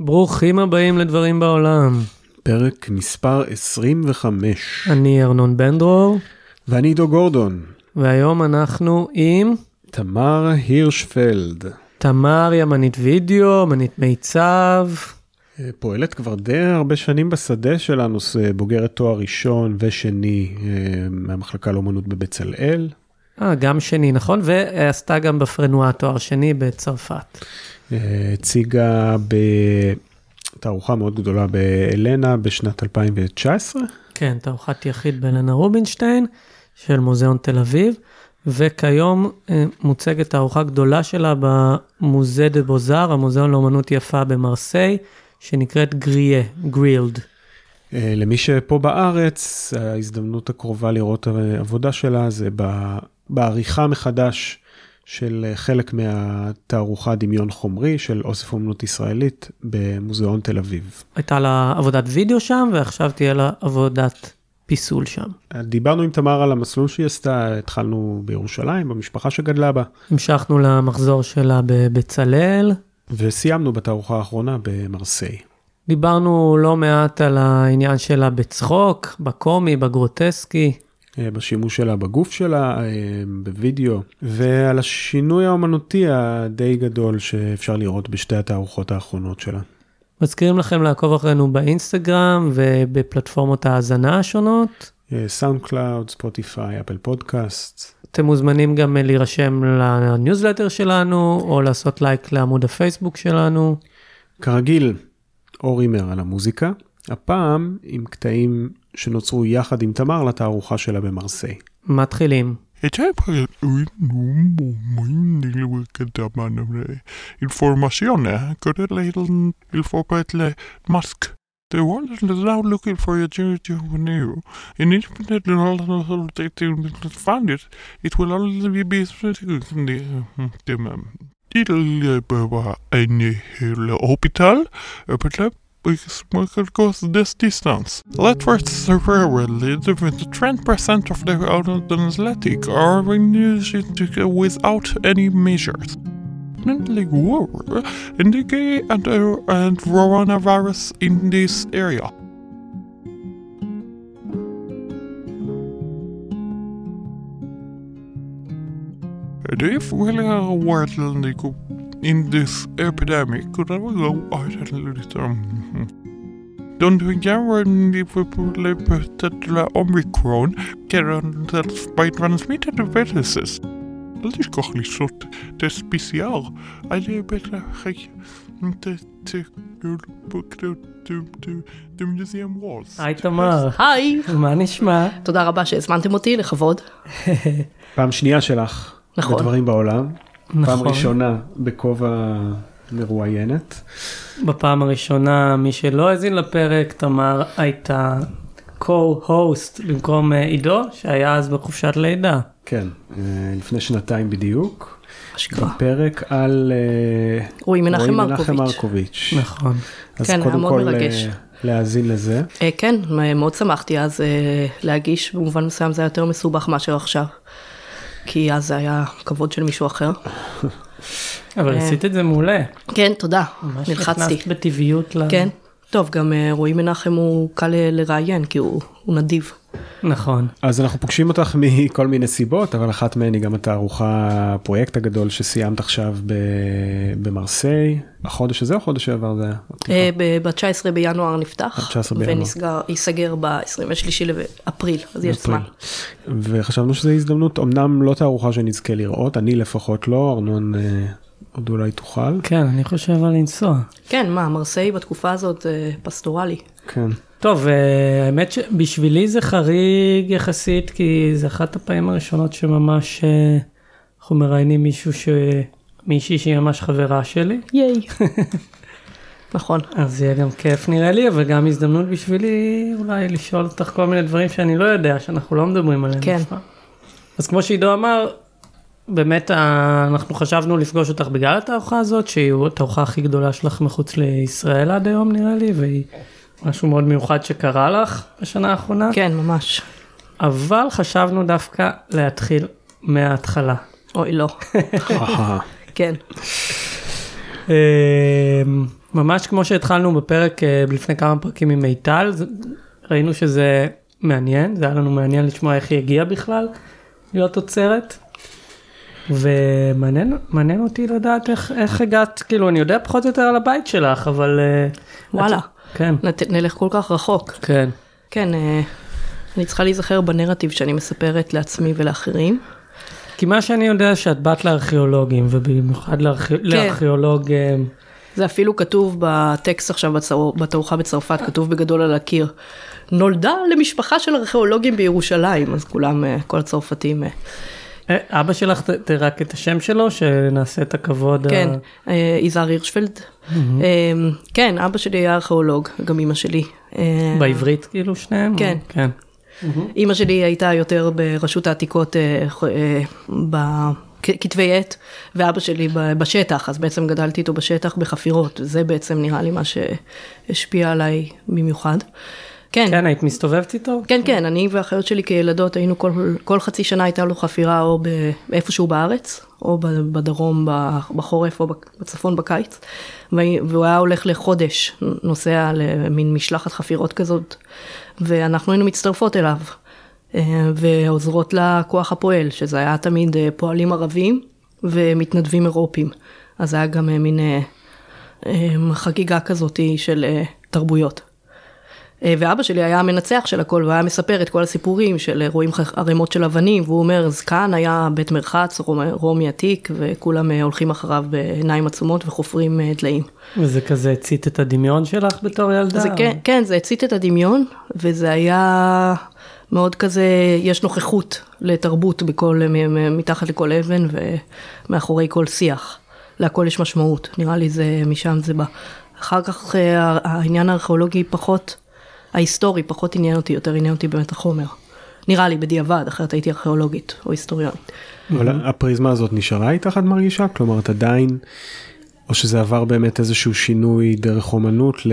ברוכים הבאים לדברים בעולם. פרק מספר 25. אני ארנון בן דרור, ואני עידו גורדון. והיום אנחנו עם תמר הירשפלד. תמר ימנית וידאו, אמנית מיצב. אה, פועלת כבר די הרבה שנים בשדה שלנו, בוגרת תואר ראשון ושני אה, מהמחלקה לאומנות בבצלאל. אה, גם שני, נכון? ועשתה גם בפרנואה תואר שני בצרפת. הציגה בתערוכה מאוד גדולה באלנה בשנת 2019. כן, תערוכת יחיד בלנה רובינשטיין של מוזיאון תל אביב, וכיום אה, מוצגת תערוכה גדולה שלה במוזה דה בוזאר, המוזיאון לאומנות יפה במרסיי, שנקראת גריה, גרילד. אה, למי שפה בארץ, ההזדמנות הקרובה לראות אה, עבודה שלה זה בעריכה מחדש של אה, חלק מהתערוכה דמיון חומרי של אוסף אומנות ישראלית במוזיאון תל אביב. הייתה לה עבודת וידאו שם, ועכשיו תהיה לה עבודת פיסול שם. דיברנו עם תמר על המסלול שהיא עשתה, התחלנו בירושלים, במשפחה שגדלה בה, המשכנו למחזור שלה בבצלאל. וסיימנו בתערוכה האחרונה במרסיי. דיברנו לא מעט על העניין שלה בצחוק, בקומי, בגרוטסקי. אה, בשימוש שלה בגוף שלה, אה, בווידאו, ועל השינוי האומנותי הדי גדול שאפשר לראות בשתי התערוכות האחרונות שלה. מזכירים לכם לעקוב אחרינו באינסטגרם ובפלטפורמות ההאזנה השונות. SoundCloud, Spotify, Apple Podcast. אתם מוזמנים גם אה, להירשם לניוזלטר שלנו, או לעשות לייק לעמוד הפייסבוק שלנו. כרגיל, אור הימר על המוזיקה, הפעם עם קטעים שנוצרו יחד עם תמר לתערוכה שלה במרסיי. מתחילים. Jeg tager informazione good little information mask. The world is now looking for a new. In internet to find it, it will only be It'll behöva en hel hospital, öppet man could go this distance. Let first severely the 20% of the athletic are used without any measures. Definitely war in the gay and, uh, and coronavirus in this area. If we are working in this epidemic, could I go out a little um, Don't guarantee people that Omicron can by transmitted viruses. Dat is toch niet zo te speciaal. Alleen beter museum walls. היי תמר, היי, מה נשמע? תודה רבה שהזמנתם אותי לכבוד. פעם שנייה שלך נכון. בדברים בעולם, פעם נכון. ראשונה בכובע מרואיינת. בפעם הראשונה, מי שלא האזין לפרק, תמר הייתה co-host במקום אה, עידו, שהיה אז בחופשת לידה. כן, אה, לפני שנתיים בדיוק. אשכרה. פרק על אה, רועי מנחם מרקוביץ'. מרקוביץ'. נכון. אז כן, קודם כל מרגש. להאזין לזה. כן, מאוד שמחתי אז להגיש, במובן מסוים זה היה יותר מסובך מאשר עכשיו. כי אז זה היה כבוד של מישהו אחר. אבל אה. עשית את זה מעולה. כן, תודה, ממש נלחצתי. נכנסת בטבעיות. ל- כן, טוב, גם אה, רועי מנחם הוא קל ל- לראיין, כי הוא הוא נדיב. נכון. אז אנחנו פוגשים אותך מכל מיני סיבות, אבל אחת מהן היא גם התערוכה, הפרויקט הגדול שסיימת עכשיו ב- במרסיי. החודש הזה או החודש שעבר זה היה? אה, ב- ב-19 בינואר נפתח, 19 בינואר. ונסגר, ייסגר ב-23 לאפריל, אז יש זמן. וחשבנו שזו הזדמנות, אמנם לא תערוכה שנזכה לראות, אני לפחות לא, ארנון אה, עוד אולי תוכל. כן, אני חושב על לנסוע. כן, מה, מרסיי בתקופה הזאת אה, פסטורלי. כן. טוב, אה, האמת שבשבילי זה חריג יחסית, כי זה אחת הפעמים הראשונות שממש אה, אנחנו מראיינים מישהו ש... מישהי שהיא ממש חברה שלי, ייי. נכון. אז יהיה גם כיף נראה לי, אבל גם הזדמנות בשבילי אולי לשאול אותך כל מיני דברים שאני לא יודע, שאנחנו לא מדברים עליהם. כן. אז כמו שעידו אמר, באמת ה- אנחנו חשבנו לפגוש אותך בגלל התערוכה הזאת, שהיא התערוכה הכי גדולה שלך מחוץ לישראל עד היום נראה לי, והיא משהו מאוד מיוחד שקרה לך בשנה האחרונה. כן, ממש. אבל חשבנו דווקא להתחיל מההתחלה. אוי, לא. כן. אמ, ממש כמו שהתחלנו בפרק אה, לפני כמה פרקים עם מיטל, ראינו שזה מעניין, זה היה לנו מעניין לשמוע איך היא הגיעה בכלל להיות תוצרת. ומעניין מעניין אותי לדעת איך, איך הגעת, כאילו אני יודע פחות או יותר על הבית שלך, אבל... אה, וואלה, את- כן, נת- נלך כל כך רחוק. כן. כן, אה, אני צריכה להיזכר בנרטיב שאני מספרת לעצמי ולאחרים. כי מה שאני יודע שאת בת לארכיאולוגים, ובמיוחד לארכ... כן. לארכיאולוג... אה, זה אפילו כתוב בטקסט עכשיו בצר... בתערוכה בצרפת, כתוב בגדול על הקיר. נולדה למשפחה של ארכיאולוגים בירושלים, אז כולם, כל הצרפתים. אה, אה, אבא שלך, רק את השם שלו, שנעשה את הכבוד. ה- כן, אה, יזהר הירשפלד. אה, כן, אבא שלי היה ארכיאולוג, גם אימא שלי. אה, בעברית כאילו שניהם? או- כן. כן. אימא שלי הייתה יותר ברשות העתיקות אה, אה, בכתבי עת, ואבא שלי בשטח, אז בעצם גדלתי איתו בשטח בחפירות, זה בעצם נראה לי מה שהשפיע עליי במיוחד. כן, כן, היית מסתובבת איתו? כן, כן, אני והאחיות שלי כילדות היינו כל, כל חצי שנה הייתה לו חפירה או איפשהו בארץ, או בדרום בחורף או בצפון בקיץ, והוא היה הולך לחודש, נוסע למין משלחת חפירות כזאת, ואנחנו היינו מצטרפות אליו, אה, ועוזרות לכוח הפועל, שזה היה תמיד אה, פועלים ערבים ומתנדבים אירופים, אז היה גם אה, מין חגיגה כזאת של תרבויות. אה, ואבא שלי היה המנצח של הכל, והוא היה מספר את כל הסיפורים של רואים ערימות של אבנים, והוא אומר, אז כאן היה בית מרחץ, רומ- רומי עתיק, וכולם אה, הולכים אחריו בעיניים עצומות וחופרים אה, דליים. וזה כזה הצית את הדמיון שלך בתור ילדה? זה כן, כן, זה הצית את הדמיון, וזה היה מאוד כזה, יש נוכחות לתרבות בכל, מתחת לכל אבן ומאחורי כל שיח. להכל יש משמעות, נראה לי זה, משם זה בא. אחר כך העניין הארכיאולוגי פחות, ההיסטורי פחות עניין אותי, יותר עניין אותי באמת החומר. נראה לי בדיעבד, אחרת הייתי ארכיאולוגית או היסטוריונית. אבל הפריזמה הזאת נשארה איתך את מרגישה? כלומר את עדיין, או שזה עבר באמת איזשהו שינוי דרך אומנות ל...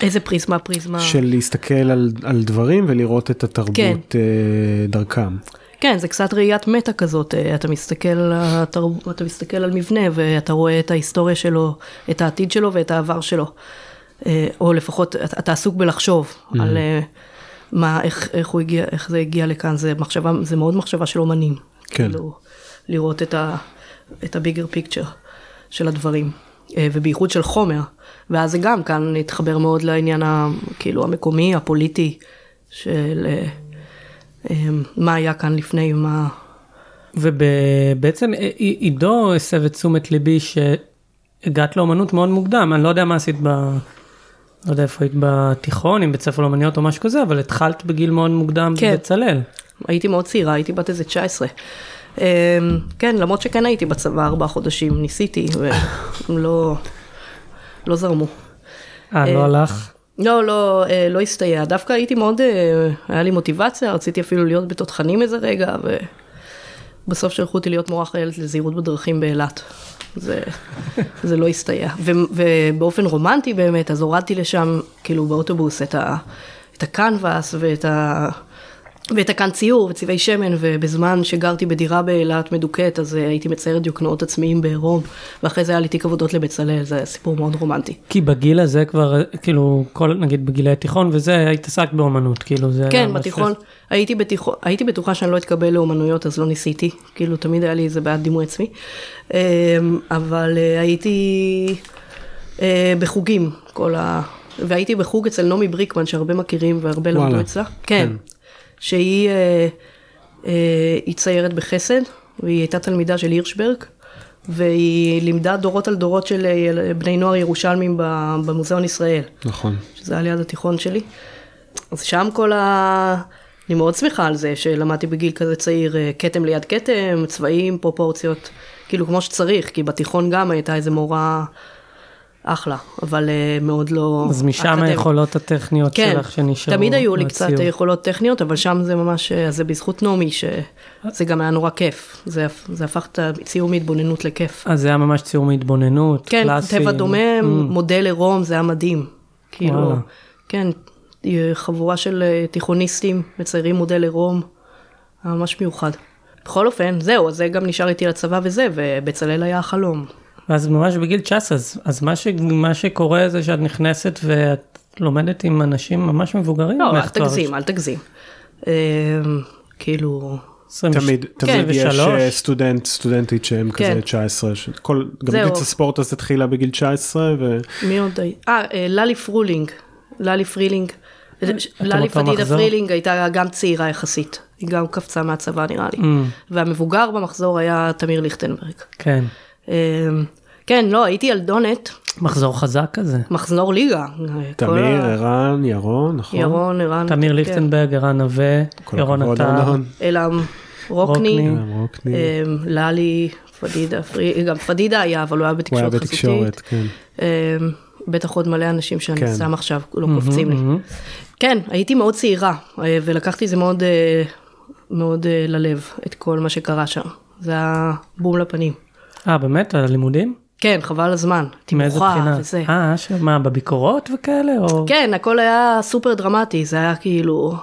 איזה פריזמה, פריזמה. של להסתכל על, על דברים ולראות את התרבות כן. אה, דרכם. כן, זה קצת ראיית מטה כזאת, אה, אתה מסתכל, התרב... אתה מסתכל על מבנה ואתה רואה את ההיסטוריה שלו, את העתיד שלו ואת העבר שלו. אה, או לפחות אתה עסוק בלחשוב Mm. על אה, מה, איך, איך, הוא הגיע, איך זה הגיע לכאן, זה מחשבה, זה מאוד מחשבה של אומנים. כן. כאילו, לראות את, ה, את הביגר פיקצ'ר של הדברים, אה, ובייחוד של חומר. ואז זה גם כאן להתחבר מאוד לעניין ה, כאילו המקומי, הפוליטי, של אה, מה היה כאן לפני, מה... ובעצם עידו הסב את תשומת ליבי שהגעת לאומנות מאוד מוקדם, אני לא יודע מה עשית ב... לא יודע איפה היית בתיכון, עם בית ספר לאומניות או משהו כזה, אבל התחלת בגיל מאוד מוקדם כן. בצלאל. הייתי מאוד צעירה, הייתי בת איזה 19. אה, כן, למרות שכן הייתי בצבא ארבעה חודשים, ניסיתי, ולא לא זרמו. אה, לא הלך? לא, לא, אה, לא הסתייע. דווקא הייתי מאוד, אה, היה לי מוטיבציה, רציתי אפילו להיות בתותחנים איזה רגע, ובסוף שלחו אותי להיות מורה חיילת לזהירות בדרכים באילת. זה, זה לא הסתייע. ו, ובאופן רומנטי באמת, אז הורדתי לשם, כאילו באוטובוס, את, ה, את הקנבס ואת ה... ואת הקן ציור וצבעי שמן, ובזמן שגרתי בדירה באילת מדוכאת, אז אה, הייתי מציירת דיוקנאות עצמיים בעירום, ואחרי זה היה לי תיק עבודות לבצלאל, זה היה סיפור מאוד רומנטי. כי בגיל הזה כבר, כאילו, כל, נגיד בגילי תיכון וזה, התעסקת באומנות, כאילו זה... כן, היה בתיכון, משהו- הייתי, בתיכון, הייתי בטוחה שאני לא אתקבל לאומנויות, אז לא ניסיתי, כאילו תמיד היה לי איזה בעיית דימוי עצמי, אמ, אבל אה, הייתי אה, בחוגים, כל ה... והייתי בחוג אצל נעמי בריקמן, שהרבה מכירים והרבה למדו אצלה, כן, שהיא אה, אה, היא ציירת בחסד, והיא הייתה תלמידה של הירשברג, והיא לימדה דורות על דורות של אה, בני נוער ירושלמים במוזיאון ישראל. נכון. שזה היה ליד התיכון שלי. אז שם כל ה... אני מאוד שמחה על זה שלמדתי בגיל כזה צעיר אה, כתם ליד כתם, צבעים, פרופורציות, כאילו כמו שצריך, כי בתיכון גם הייתה איזה מורה אחלה, אבל אה, מאוד לא... אז משם אקדמית. היכולות הטכניות כן, שלך שנשארו. תמיד היו לי קצת. יכולות טכניות, אבל שם זה ממש, אה, זה בזכות נעמי, שזה גם היה נורא כיף. זה, זה הפך את הציור מהתבוננות לכיף. אז זה היה ממש ציור מהתבוננות, כן, קלאסי. טבע דומם, Mm. מודל עירום, זה היה מדהים. כאילו, וואלה. כן, חבורה של אה, תיכוניסטים מציירים מודל עירום, היה ממש מיוחד. בכל אופן, זהו, אז זה גם נשאר איתי לצבא וזה, ובצלאל היה החלום. ואז ממש בגיל 19, אז, אז מה, ש, מה שקורה זה שאת נכנסת ואת לומדת עם אנשים ממש מבוגרים. לא, אל תגזים, אל תגזים. אה, כאילו, 20, תמיד, כן, תמיד יש 23. אה, סטודנט, סטודנטית שהם כן. כזה 19, שכל, גם זהו. מליץ הספורט אז התחילה בגיל 19, ו... מי עוד היה? אה, אה, ללי פרילינג. ללי פרילינג. ללי פדידה? פרילינג הייתה גם צעירה יחסית. היא גם קפצה מהצבא נראה לי. Mm, והמבוגר במחזור היה תמיר ליכטנברג. כן, כן, לא, הייתי ילדונת, מחזור חזק כזה. מחזור ליגה. תמיר, ה- ערן, ירון, נכון? ירון, ערן. תמיר כן. ליכטנברג, ערן נווה, ירון עטר. אלעם רוקני. רוקני. אה, ללי, פדידה, פרי- גם פדידה היה, אבל הוא היה הוא היה בתקשורת חזותית. בתקשורת, כן. אה, בטח עוד מלא אנשים שאני כן. שם עכשיו, לא קופצים לי. כן, הייתי מאוד צעירה, אה, ולקחתי את זה מאוד, אה, מאוד אה, ללב, את כל מה שקרה שם. זה היה בום לפנים. אה, באמת? על הלימודים? כן, חבל הזמן. בחינה? וזה. אה, ש- מה, בביקורות וכאלה? או... כן, הכל היה סופר דרמטי, זה היה כאילו...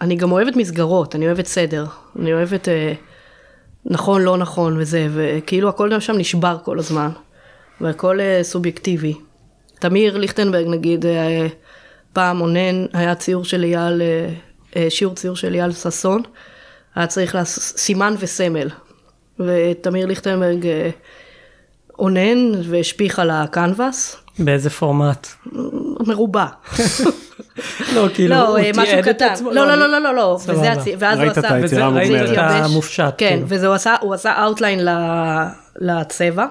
אני גם אוהבת מסגרות, אני אוהבת סדר, אני אוהבת אה, נכון, לא נכון וזה, וכאילו הכל שם נשבר כל הזמן, והכל אה, סובייקטיבי. תמיר ליכטנברג נגיד, אה, פעם אונן, היה ציור של אייל, אה, אה, שיעור ציור של אייל ששון, היה צריך לעשות סימן וסמל, ותמיר ליכטנברג אה, אונן והשפיך על הקנבס, באיזה פורמט? מרובע. לא, כאילו, לא, הוא אה, משהו תיעד את קטן. עצמו? לא, לא, לא, לא, לא, לא. וזה הצי... ואז הוא ראית את עשה... היצירה המוגמרת. את התייבש. המופשט. כן, כאילו. וזה הוא עשה, עשה אאוטליין לצבע.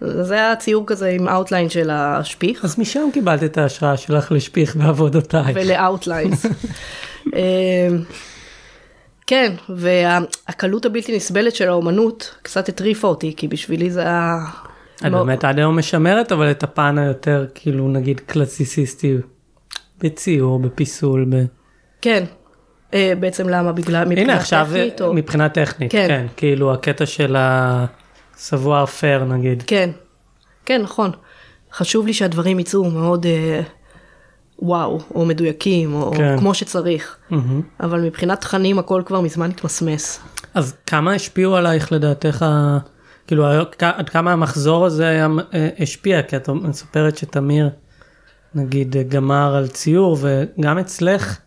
זה היה ציור כזה עם אאוטליין של השפיך. אז משם קיבלת את ההשראה שלך לשפיך בעבודותיי. ולאאוטליינס. כן, והקלות הבלתי נסבלת של האומנות קצת הטריפה אותי, כי בשבילי זה היה... את מאוד- באמת עד היום משמרת, אבל את הפן היותר, כאילו, נגיד קלאסיסיסטי, בציור, בפיסול, ב... כן, אה, בעצם למה? בגלל, מבחינה הנה עכשיו, טכנית? או- מבחינה טכנית, כן. כן, כאילו הקטע של הסבואר פר נגיד. כן, כן, נכון. חשוב לי שהדברים יצאו מאוד אה, וואו, או מדויקים, או כן. כמו שצריך. מהמם. אבל מבחינת תכנים הכל כבר מזמן התמסמס. אז כמה השפיעו עלייך לדעתך, כאילו עד כמה המחזור הזה היה, אה, השפיע, כי את מספרת שתמיר נגיד גמר על ציור וגם אצלך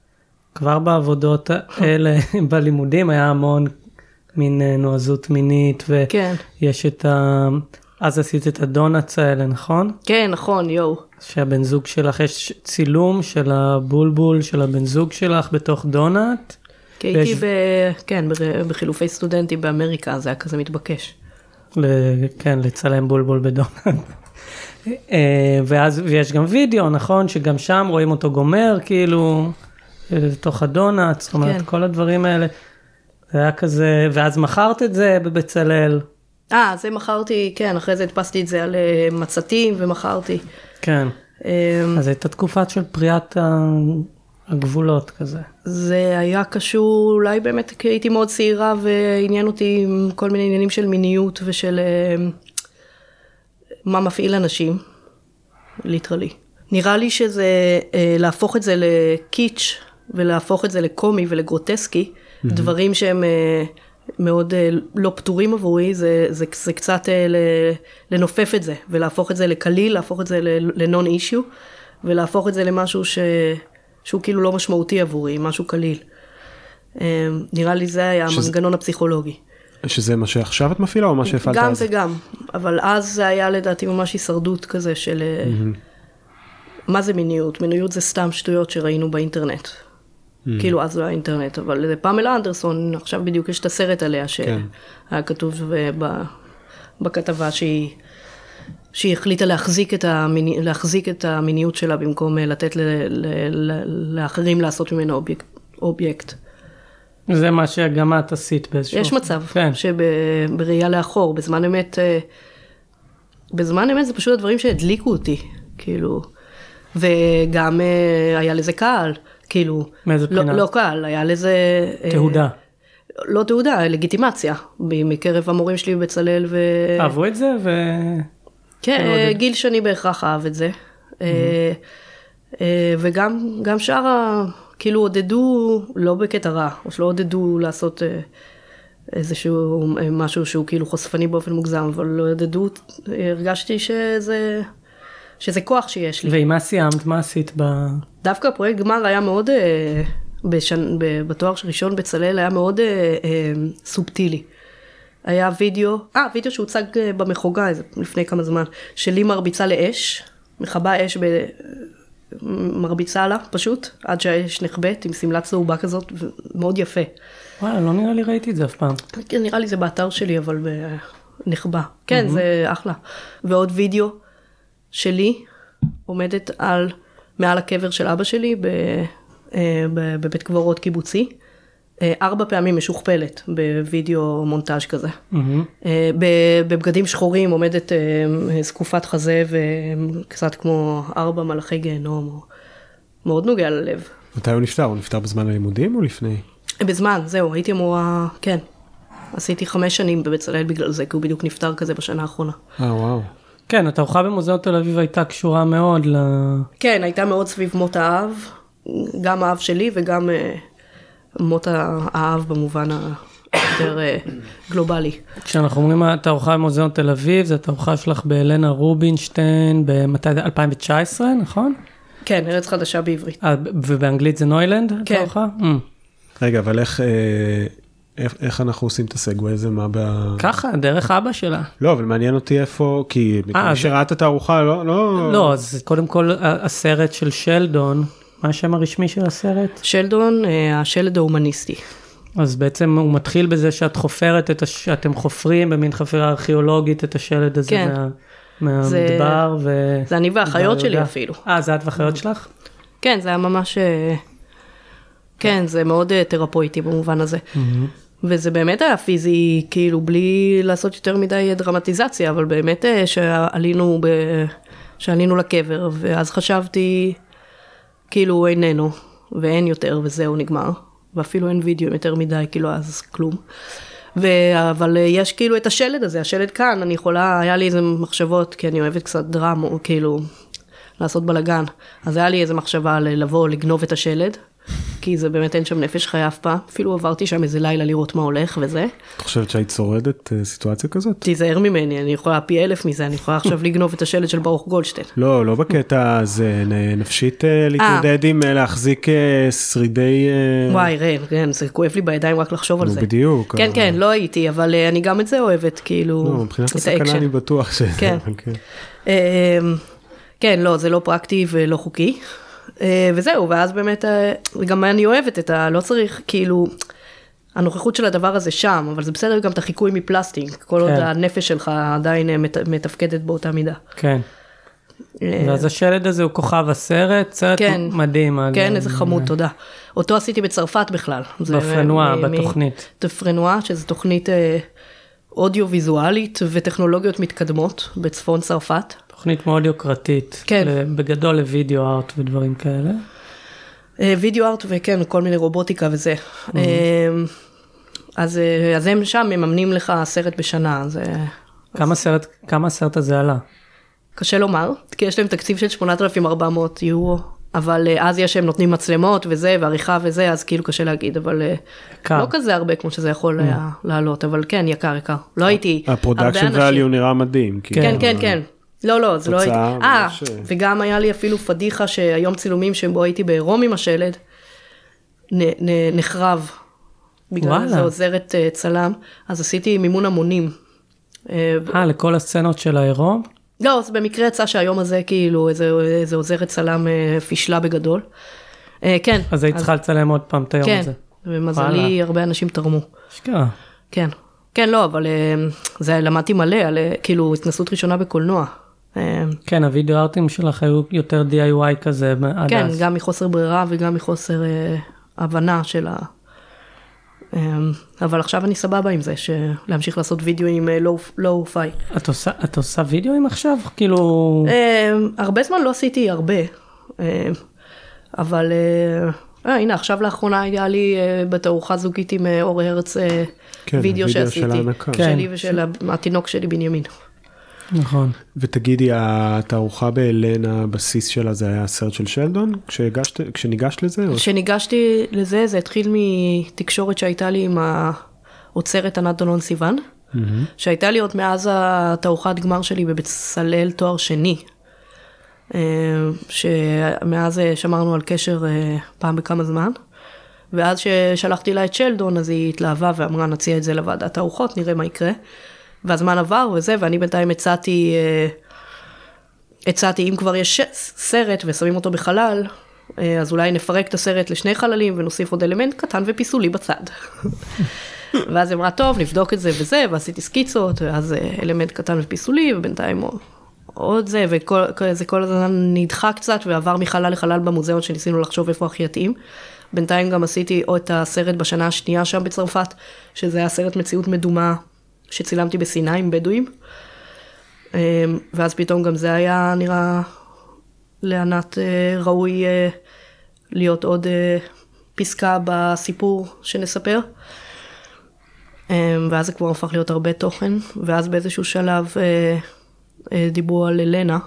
כבר בעבודות האלה בלימודים היה המון מין אה, נועזות מינית כן, ויש את ה... אז עשית את הדונלדס האלה נכון? כן, נכון, יואו. שהבן זוג שלך יש צילום של הבולבול של הבן זוג שלך בתוך דונלד. כי הייתי ויש- ב... כן, בחילופי סטודנטים באמריקה, זה היה כזה מתבקש. ל- כן, לצלם בולבול בדונלד. אה, ואז ויש גם וידאו, נכון? שגם שם רואים אותו גומר, כאילו, אה, לתוך הדונלד, זאת אומרת, כן. כל הדברים האלה. זה היה כזה, ואז מכרת את זה בבצלאל. אה, זה מכרתי, כן, אחרי זה הדפסתי את זה על אה, מצתים ומכרתי. כן. אה, אז הייתה תקופה של פריאת הגבולות כזה. זה היה קשור, אולי באמת כי הייתי מאוד צעירה ועניין אותי עם כל מיני עניינים של מיניות ושל אה, מה מפעיל אנשים, ליטרלי. נראה לי שזה, אה, להפוך את זה לקיץ' ולהפוך את זה לקומי ולגרוטסקי, דברים שהם מאוד אה, לא פתורים עבורי, זה, זה, זה קצת אה, לנופף את זה ולהפוך את זה לקליל, להפוך את זה לנון אישיו ולהפוך את זה למשהו ש... שהוא כאילו לא משמעותי עבורי, משהו קליל. אה, נראה לי זה היה שזה- המנגנון הפסיכולוגי. שזה מה שעכשיו את מפעילה או מה שהפעלת גם אז? וגם, אבל אז זה היה לדעתי ממש הישרדות כזה של... אה, מה זה מיניות? מיניות זה סתם שטויות שראינו באינטרנט. כאילו אז לא היה אינטרנט, אבל זה פמלה אנדרסון, עכשיו בדיוק יש את הסרט עליה שהיה כן. כתוב אה, ב- בכתבה שהיא... שהיא החליטה להחזיק את, המיני, להחזיק את המיניות שלה במקום אה, לתת ל, ל, ל, לאחרים לעשות ממנו אובייקט. אובייקט. זה מה שגם את עשית באיזשהו... יש מצב כן. שבראייה לאחור, בזמן אמת, אה, בזמן אמת זה פשוט הדברים שהדליקו אותי, כאילו, וגם היה לזה קהל, כאילו, מאיזה לא, בחינה? לא קהל, היה לזה... אה, תהודה. לא תעודה, לגיטימציה, מקרב המורים שלי בבצלאל, ו... אהבו את זה ו... כן, אה, גיל שני בהכרח אהב את זה. אה, אה, וגם גם שאר ה... כאילו עודדו, לא בקטע רע, או שלא עודדו לעשות, איזשהו משהו שהוא כאילו חושפני באופן מוגזם, אבל לא ידדו, הרגשתי שזה, שזה כוח שיש לי. ועם מה סיימת? מה עשית ב... דווקא הפרויקט גמר היה מאוד, אה, בשנ... ב- בתואר ראשון בצלאל היה מאוד אה, אה, סובטילי. היה וידאו, אה, וידאו שהוצג אה, במחוגה לפני כמה זמן, שלי מרביצה לאש, מכבה אש, ב... מרביצה לה פשוט, עד שהאש נחבאת עם שמלה צהובה כזאת, מאוד יפה. וואלה, לא נראה לי ראיתי את זה אף פעם. כן, נראה לי זה באתר שלי, אבל ב- נחבא. כן, זה אחלה. ועוד וידאו שלי עומדת על, מעל הקבר של אבא שלי ב, אה, ב- בבית קברות קיבוצי. אה, ארבע פעמים משוכפלת בווידאו מונטאז' כזה. ב- בבגדים שחורים עומדת זקופת חזה וקצת כמו ארבע מלאכי גיהנום. או- מאוד נוגע ללב. מתי הוא נפטר? הוא נפטר בזמן הלימודים או לפני? בזמן, זהו, הייתי אמורה, כן. עשיתי חמש שנים בבצלאל בגלל זה, כי הוא בדיוק נפטר כזה בשנה האחרונה. אה, וואו. כן, התערוכה במוזיאון תל אביב הייתה קשורה מאוד ל... כן, הייתה מאוד סביב מות האב, גם האב שלי וגם אה, מות האב במובן היותר אה, גלובלי. כשאנחנו אומרים התערוכה במוזיאון תל אביב, זו התערוכה שלך בהלנה רובינשטיין במתי זה? 2019, נכון? כן, ארץ חדשה בעברית. אה, ובאנגלית זה נוילנד? כן. התערוכה? Mm. רגע, אבל איך, איך, איך אנחנו עושים את הסגווי הזה? מה ב... ככה, דרך אבא שלה. לא, אבל מעניין אותי איפה, כי אה, מי זה- שראה את התערוכה, לא, לא... לא, אז קודם כל הסרט של שלדון, מה השם הרשמי של הסרט? שלדון, אה, השלד ההומניסטי. אז בעצם הוא מתחיל בזה שאת חופרת את הש... שאתם חופרים במין חפירה ארכיאולוגית את השלד הזה כן. מה... זה- מהמדבר ו... זה אני והאחיות שלי יהודה. אפילו. אה, זה את והאחיות שלך? כן, זה היה ממש... אה, כן, זה מאוד תרפויטי במובן הזה. וזה באמת היה פיזי, כאילו, בלי לעשות יותר מדי דרמטיזציה, אבל באמת אה, שעלינו, ב... שעלינו לקבר, ואז חשבתי, כאילו, הוא איננו, ואין יותר, וזהו, נגמר. ואפילו אין וידאו יותר מדי, כאילו, אז כלום. ו... אבל אה, יש כאילו את השלד הזה, השלד כאן, אני יכולה, היה לי איזה מחשבות, כי אני אוהבת קצת דרמה, כאילו, לעשות בלאגן. אז היה לי איזה מחשבה לבוא, לגנוב את השלד, כי זה באמת אין שם נפש חיה אף פעם. אפילו עברתי שם איזה לילה לראות מה הולך וזה. את חושבת שהיית שורדת אה, סיטואציה כזאת? תיזהר ממני, אני יכולה פי אלף מזה, אני יכולה עכשיו לגנוב את השלד של ברוך גולדשטיין. לא, לא בקטע הזה, נפשית אה, להתמודד עם אה, להחזיק אה, שרידי... אה, וואי, רן, רן, זה כואב לי בידיים רק לחשוב על זה. בדיוק. כן, כן, לא הייתי, אבל אה, אני גם את זה אוהבת, כאילו, לא, מבחינת את הסכנה האקשן. אני בטוח ש... כן. כן. אמ, כן, לא, זה לא פרקטי ולא חוקי. אה, וזהו, ואז באמת, אה, גם אני אוהבת את ה... לא צריך, כאילו, הנוכחות של הדבר הזה שם, אבל זה בסדר גם את החיקוי מפלסטיק, כל עוד כן. הנפש שלך עדיין אה, מת- מתפקדת באותה מידה. כן. ואז השלד הזה הוא כוכב הסרט, סרט כן. מדהים. כן, איזה חמוד, תודה. אותו עשיתי בצרפת בכלל. בפרנואה, בתוכנית. בפרנואה, שזו תוכנית אה, אודיו-ויזואלית וטכנולוגיות מתקדמות בצפון צרפת. תוכנית מאוד יוקרתית. כן. בגדול לוידאו ארט ודברים כאלה. אה, וידאו ארט וכן, כל מיני רובוטיקה וזה. אה, אז, אה, אז הם שם מממנים לך סרט בשנה, זה כמה סרט, כמה הסרט הזה עלה? קשה לומר, כי יש להם תקציב של 8,400 יורו, אבל אז יש שהם נותנים מצלמות וזה, ועריכה וזה, אז כאילו קשה להגיד, אבל יקר. לא כזה הרבה כמו שזה יכול היה לעלות, אבל כן, יקר, יקר. לא הייתי, הרבה ה production אנשים. value נראה מדהים. כאילו, כן, כן, כן. לא, לא, זה לא הייתי. אה, ממש, אה. וגם היה לי אפילו פדיחה שהיום צילומים שבו הייתי בעירום עם השלד, נ- נ- נחרב. בגלל וואלה. איזה עוזרת אה, צלם, אז עשיתי מימון המונים. אה, אה, לכל הסצנות של העירום? לא, אז במקרה יצא שהיום הזה כאילו איזה, איזה עוזרת צלם אה, פישלה בגדול. אה, כן. אז היית צריכה לצלם עוד פעם את היום כן, הזה. ומזלי וואלה. הרבה אנשים תרמו. אשכרה. כן. כן, לא, אבל אה, זה למדתי מלא על אה, כאילו התנסות ראשונה בקולנוע. אה, כן, הוידאו ארטים שלך היו יותר DIY כזה עד כן, אז. גם מחוסר ברירה וגם מחוסר אה, הבנה של ה... אה, אבל עכשיו אני סבבה עם זה, להמשיך לעשות וידאו עם אה, לואו פיי. את עושה, את עושה וידאוים עכשיו? כאילו... אה, הרבה זמן לא עשיתי הרבה, אה, אבל אה, אה, הנה עכשיו לאחרונה היה לי אה, בתערוכה זוגית עם אה, אור הרץ אה, כן, וידאו של שעשיתי, ההנקה. כן. שלי ושל התינוק שלי בנימין. נכון. ותגידי, התערוכה בהלנה, הבסיס שלה זה היה הסרט של שלדון? כשהגשת, כשניגשת לזה? או- כשניגשתי לזה, זה התחיל מתקשורת שהייתה לי עם האוצרת ענת דנון סיוון, שהייתה לי עוד מאז התערוכת גמר שלי בבצלאל תואר שני. אה, שמאז אה, שמרנו על קשר אה, פעם בכמה זמן. ואז ששלחתי לה את שלדון, אז היא התלהבה ואמרה, נציע את זה לוועדת הארוחות, נראה מה יקרה. והזמן עבר וזה, ואני בינתיים הצעתי, הצעתי, אם כבר יש סרט ושמים אותו בחלל, אז אולי נפרק את הסרט לשני חללים ונוסיף עוד אלמנט קטן ופיסולי בצד. ואז היא אמרה, טוב, נבדוק את זה וזה, ועשיתי סקיצות, ואז אלמנט קטן ופיסולי, ובינתיים עוד זה, וזה כל הזמן נדחה קצת, ועבר מחלל לחלל במוזיאון שניסינו לחשוב איפה הכי יתאים. בינתיים גם עשיתי או את הסרט בשנה השנייה שם בצרפת, שזה היה סרט מציאות מדומה שצילמתי בסיני עם בדואים. אמ, ואז פתאום גם זה היה נראה לענת אה, ראוי אה, להיות עוד אה, פסקה בסיפור שנספר. אמ, ואז זה כבר הפך להיות הרבה תוכן, ואז באיזשהו שלב דיברו על אלנה,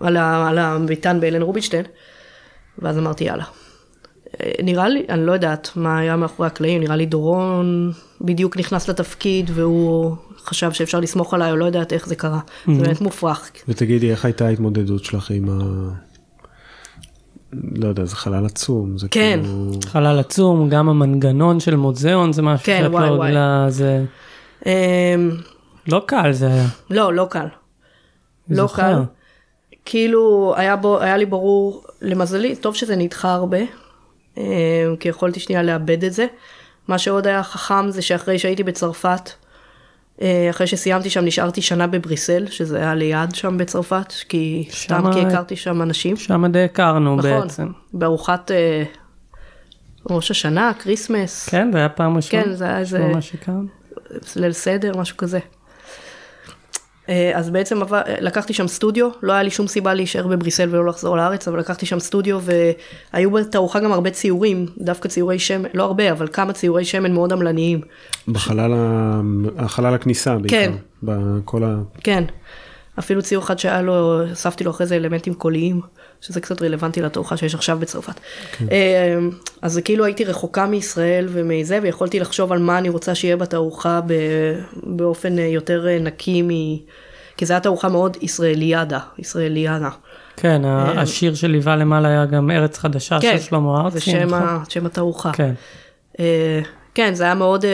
על, הביתן באלן רובינשטיין, ואז אמרתי יאללה. נראה לי, אני לא יודעת מה היה מאחורי הקלעים, נראה לי דורון בדיוק נכנס לתפקיד והוא חשב שאפשר לסמוך עליי, או לא יודעת איך זה קרה. Mm-hmm. זה באמת מופרך. ותגידי, איך הייתה ההתמודדות שלך עם ה... לא יודע, זה חלל עצום. זה כן. כאילו... חלל עצום, גם המנגנון של מוזיאון זה משהו כן, שאת וואי, לא וואי. זה... אמ, לא קל זה היה. לא, לא קל. לא זוכר. קל. כאילו, היה, בו, היה לי ברור, למזלי, טוב שזה נדחה הרבה, כי יכולתי שנייה לאבד את זה. מה שעוד היה חכם זה שאחרי שהייתי בצרפת, אה, אחרי שסיימתי שם נשארתי שנה בבריסל, שזה היה ליד שם בצרפת, כי סתם כי הכרתי שם אנשים. שם די הכרנו נכון, בעצם. בארוחת אה, ראש השנה, כריסמס, כן, זה היה פעם ראשונה. כן, זה היה איזה- ממש הכרנו. ליל סדר, משהו כזה. אה, אז בעצם עבר, לקחתי שם סטודיו, לא היה לי שום סיבה להישאר בבריסל ולא לחזור לארץ, אבל לקחתי שם סטודיו והיו בתערוכה גם הרבה ציורים, דווקא ציורי שמן, לא הרבה, אבל כמה ציורי שמן מאוד עמלניים. בחלל ה... החלל הכניסה בעיקר. כן. בכל ה... כן, אפילו ציור אחד שהיה לו, הוספתי לו אחרי זה אלמנטים קוליים, שזה קצת רלוונטי לתערוכה שיש עכשיו בצרפת. אה, אז זה כאילו הייתי רחוקה מישראל ומזה, ויכולתי לחשוב על מה אני רוצה שיהיה בתערוכה באופן אה, יותר אה, נקי מ... כי זו הייתה תערוכה מאוד ישראליאדה, ישראליאנה. כן, ה- השיר שליווה למעלה היה גם ארץ חדשה כן, של שלמה ארצי. זה שם, נכון? שם התערוכה. כן. אה, כן, זה היה מאוד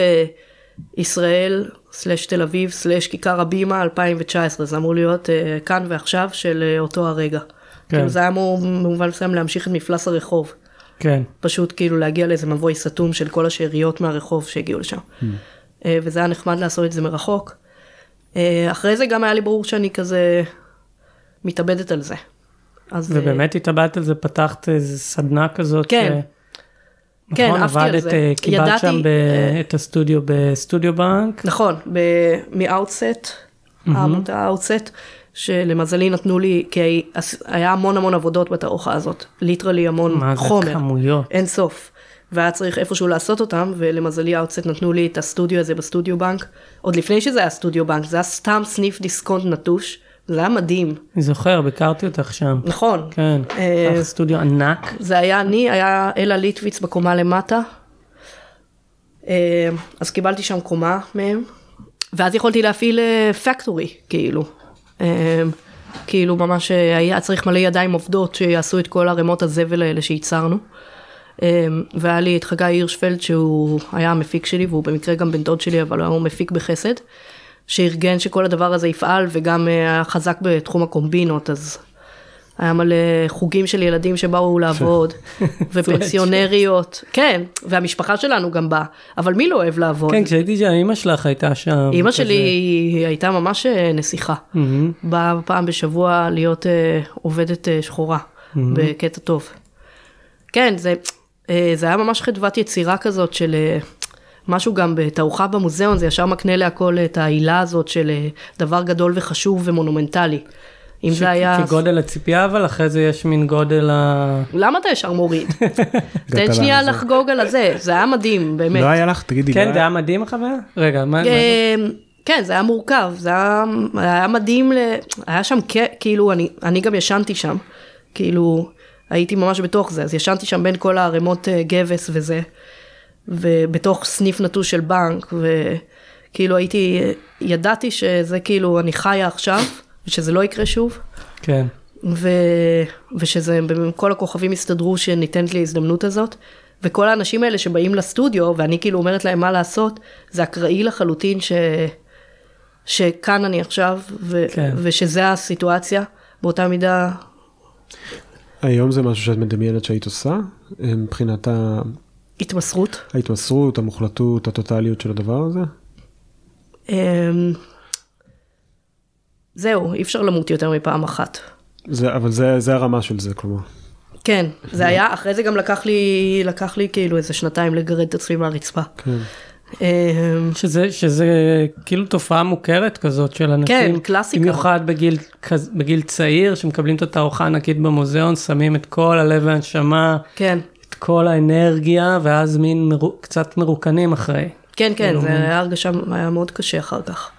ישראל, סלש תל אביב, סלש כיכר הבימה 2019, זה אמור להיות אה, כאן ועכשיו של אה, אותו הרגע. כן. כאילו זה היה אמור במובן מסוים להמשיך את מפלס הרחוב. כן. פשוט כאילו להגיע לאיזה מבוי סתום של כל השאריות מהרחוב שהגיעו לשם. אה, וזה היה נחמד לעשות את זה מרחוק. אה, אחרי זה גם היה לי ברור שאני כזה מתאבדת על זה. אז, ובאמת התאבדת על זה, פתחת איזה סדנה כזאת. כן. ש- כן, נכון, עפתי על עבדת, זה. אה, קיבלת ידעתי, שם ב- אה, את הסטודיו בסטודיו בנק. נכון, מ-outset, העמותה outset, שלמזלי נתנו לי, כי היה המון המון עבודות בתערוכה הזאת, literally המון מה זה חומר, כמויות. אין סוף. והיה צריך איפשהו לעשות אותם, ולמזלי outset נתנו לי את הסטודיו הזה בסטודיו בנק, עוד לפני שזה היה סטודיו בנק, זה היה סתם סניף דיסקונט נטוש, זה היה מדהים, אני זוכר, ביקרתי אותך שם. נכון. כן, אה, סטודיו ענק. זה היה אני, היה אלה ליטוויץ בקומה למטה. אה, אז קיבלתי שם קומה מהם, ואז יכולתי להפעיל פקטורי, כאילו. אה, כאילו ממש אה, היה צריך מלא ידיים עובדות שיעשו את כל ערימות הזבל האלה שייצרנו. אה, והיה לי את חגי הירשפלד שהוא היה המפיק שלי והוא במקרה גם בן דוד שלי אבל הוא מפיק בחסד. שארגן שכל הדבר הזה יפעל וגם אה, היה חזק בתחום הקומבינות אז היה מלא חוגים של ילדים שבאו לעבוד ופנסיונריות כן והמשפחה שלנו גם באה אבל מי לא אוהב לעבוד? כן, כשהייתי שם, אימא שלך הייתה שם. אימא כזה. שלי הייתה ממש אה, נסיכה מהמם. באה פעם בשבוע להיות אה, עובדת אה, שחורה בקטע טוב. כן זה אה, זה היה ממש חדוות יצירה כזאת של אה, משהו גם בתערוכה במוזיאון זה ישר מקנה להכל את ההילה הזאת של אה, דבר גדול וחשוב ומונומנטלי. אם זה היה... כגודל הציפייה, אבל אחרי זה יש מין גודל ה... למה אתה ישר מוריד? תן שנייה. לחגוג על הזה, זה היה מדהים, באמת. לא היה לך, תגידי, לא כן, זה היה- מדהים החוויה? רגע, מה... אה, כן, זה היה מורכב, זה היה, היה מדהים, ל... היה שם כ- כאילו, אני, אני גם ישנתי שם, כאילו, הייתי ממש בתוך זה, אז ישנתי שם בין כל הערימות אה, גבס וזה, ובתוך סניף נטוש של בנק, וכאילו הייתי, ידעתי שזה כאילו, אני חיה עכשיו, ושזה לא יקרה שוב. כן. ו... ושזה, כל הכוכבים הסתדרו שניתנת לי ההזדמנות הזאת. וכל האנשים האלה שבאים לסטודיו, ואני כאילו אומרת להם מה לעשות, זה אקראי לחלוטין ש... שכאן אני עכשיו, ו... כן. ושזה הסיטואציה, באותה מידה, היום זה משהו שאת מדמיינת שהיית עושה, מבחינת ה- התמסרות. ההתמסרות, המוחלטות, הטוטליות של הדבר הזה? אמ, זהו, אי אפשר למות יותר מפעם אחת. זה, אבל זה, זה הרמה של זה, כלומר. כן, זה היה, אחרי זה גם לקח לי, לקח לי כאילו איזה שנתיים לגרד את עצמי מהרצפה. כן. אמ, שזה, שזה כאילו תופעה מוכרת כזאת של אנשים, כן, קלאסיקה. במיוחד בגיל, בגיל צעיר, שמקבלים את התערוכה הענקית במוזיאון, שמים את כל הלב והנשמה, כן, כל האנרגיה, ואז מין מרו, קצת מרוקנים אחרי. כן, כן, כאילו, זה היה הרגשה, היה מאוד קשה אחר כך.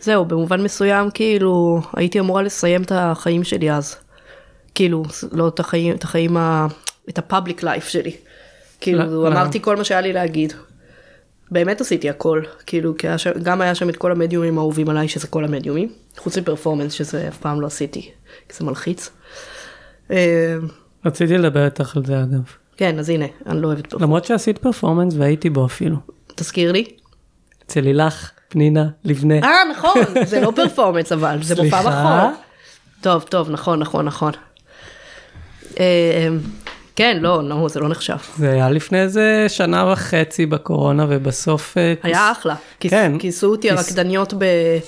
זהו, במובן מסוים, כאילו, הייתי אמורה לסיים את החיים שלי אז. כאילו, לא את החיים, את החיים, ה... את הפאבליק לייף שלי. לא, כאילו, לא. אמרתי כל מה שהיה לי להגיד. באמת עשיתי הכל, כאילו, כי היה שם, גם היה שם את כל המדיומים האהובים עליי, שזה כל המדיומים, חוץ מפרפורמנס, שזה אף פעם לא עשיתי, כי זה מלחיץ. אה, רציתי לדבר איתך על זה אגב. כן, אז הנה, אני לא אוהבת פרפורמנס. למרות שעשית פרפורמנס והייתי בו אפילו. תזכיר לי. אצל לילך, פנינה, לבנה. אה, נכון, זה לא פרפורמנס אבל, זה מופע? בחור. טוב, טוב, נכון, נכון, נכון. אה, כן, לא, נו, זה לא נחשב. זה היה לפני איזה שנה וחצי בקורונה, ובסוף... אה, היה אחלה. כיס- כן. כיסו אותי כיס- הרקדניות ב-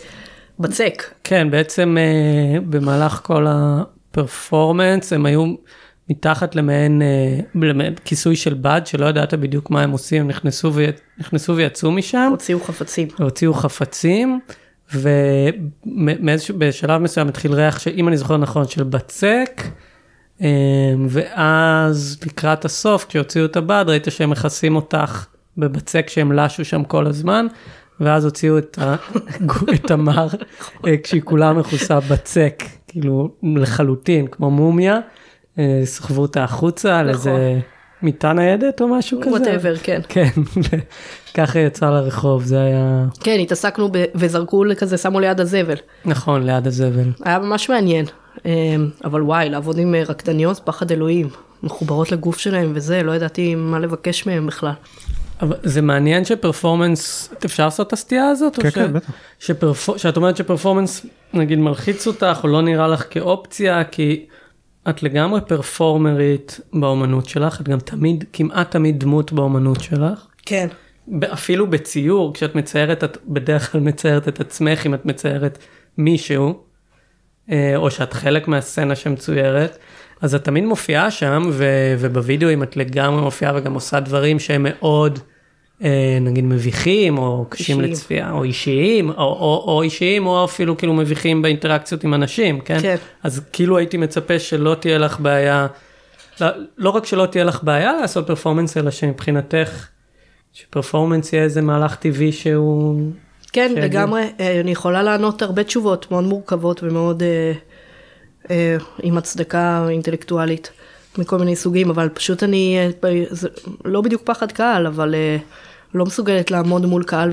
בצק. כן, בעצם אה, במהלך כל הפרפורמנס הם היו מתחת למעין, אה, למעין כיסוי של בד, שלא ידעת בדיוק מה הם עושים, הם נכנסו, ו... נכנסו ויצאו משם, הוציאו חפצים. והוציאו חפצים, ובשלב מסוים התחיל ריח, שאם אני זוכר נכון, של בצק, אה, ואז לקראת הסוף, כשהוציאו את הבד, ראית שהם מכסים אותך בבצק שהם לשו שם כל הזמן. ואז הוציאו את, ה... את תמר אה, כשהיא כולה מכוסה בצק, כאילו לחלוטין, כמו מומיה, סחבו אותה החוצה על נכון. איזה מיטה ניידת או משהו כזה. whatever, כן. כן, ככה יצא לרחוב, זה היה כן, התעסקנו ב... וזרקו לכזה, שמו ליד הזבל. נכון, ליד הזבל. היה ממש מעניין. אה, אבל וואי, לעבוד עם אה, רקדניות, פחד אלוהים. מחוברות לגוף שלהם וזה, לא ידעתי מה לבקש מהם בכלל. אבל זה מעניין שפרפורמנס, אפשר לעשות את הסטייה הזאת? כן, ש- כן, בטח. שפרפ... שאת אומרת שפרפורמנס נגיד מלחיץ אותך או לא נראה לך כאופציה כי את לגמרי פרפורמרית באומנות שלך את גם תמיד כמעט תמיד דמות באומנות שלך. כן. אפילו בציור כשאת מציירת את בדרך כלל מציירת את עצמך אם את מציירת מישהו אה, או שאת חלק מהסצנה שמצוירת אז את תמיד מופיעה שם ו- ובווידאו אם את לגמרי מופיעה וגם עושה דברים שהם מאוד נגיד מביכים או קשים אישיים. לצפייה או אישיים או, או, או אישיים או אפילו כאילו מביכים באינטראקציות עם אנשים כן? כן. אז כאילו הייתי מצפה שלא תהיה לך בעיה לא, לא רק שלא תהיה לך בעיה לעשות פרפורמנס אלא שמבחינתך שפרפורמנס יהיה איזה מהלך טבעי שהוא כן, שיגיד. לגמרי, אה, אני יכולה לענות הרבה תשובות מאוד מורכבות ומאוד אה, אה, עם הצדקה אינטלקטואלית מכל מיני סוגים, אבל פשוט אני, אה, זה לא בדיוק פחד קהל, אבל אה, לא מסוגלת לעמוד מול קהל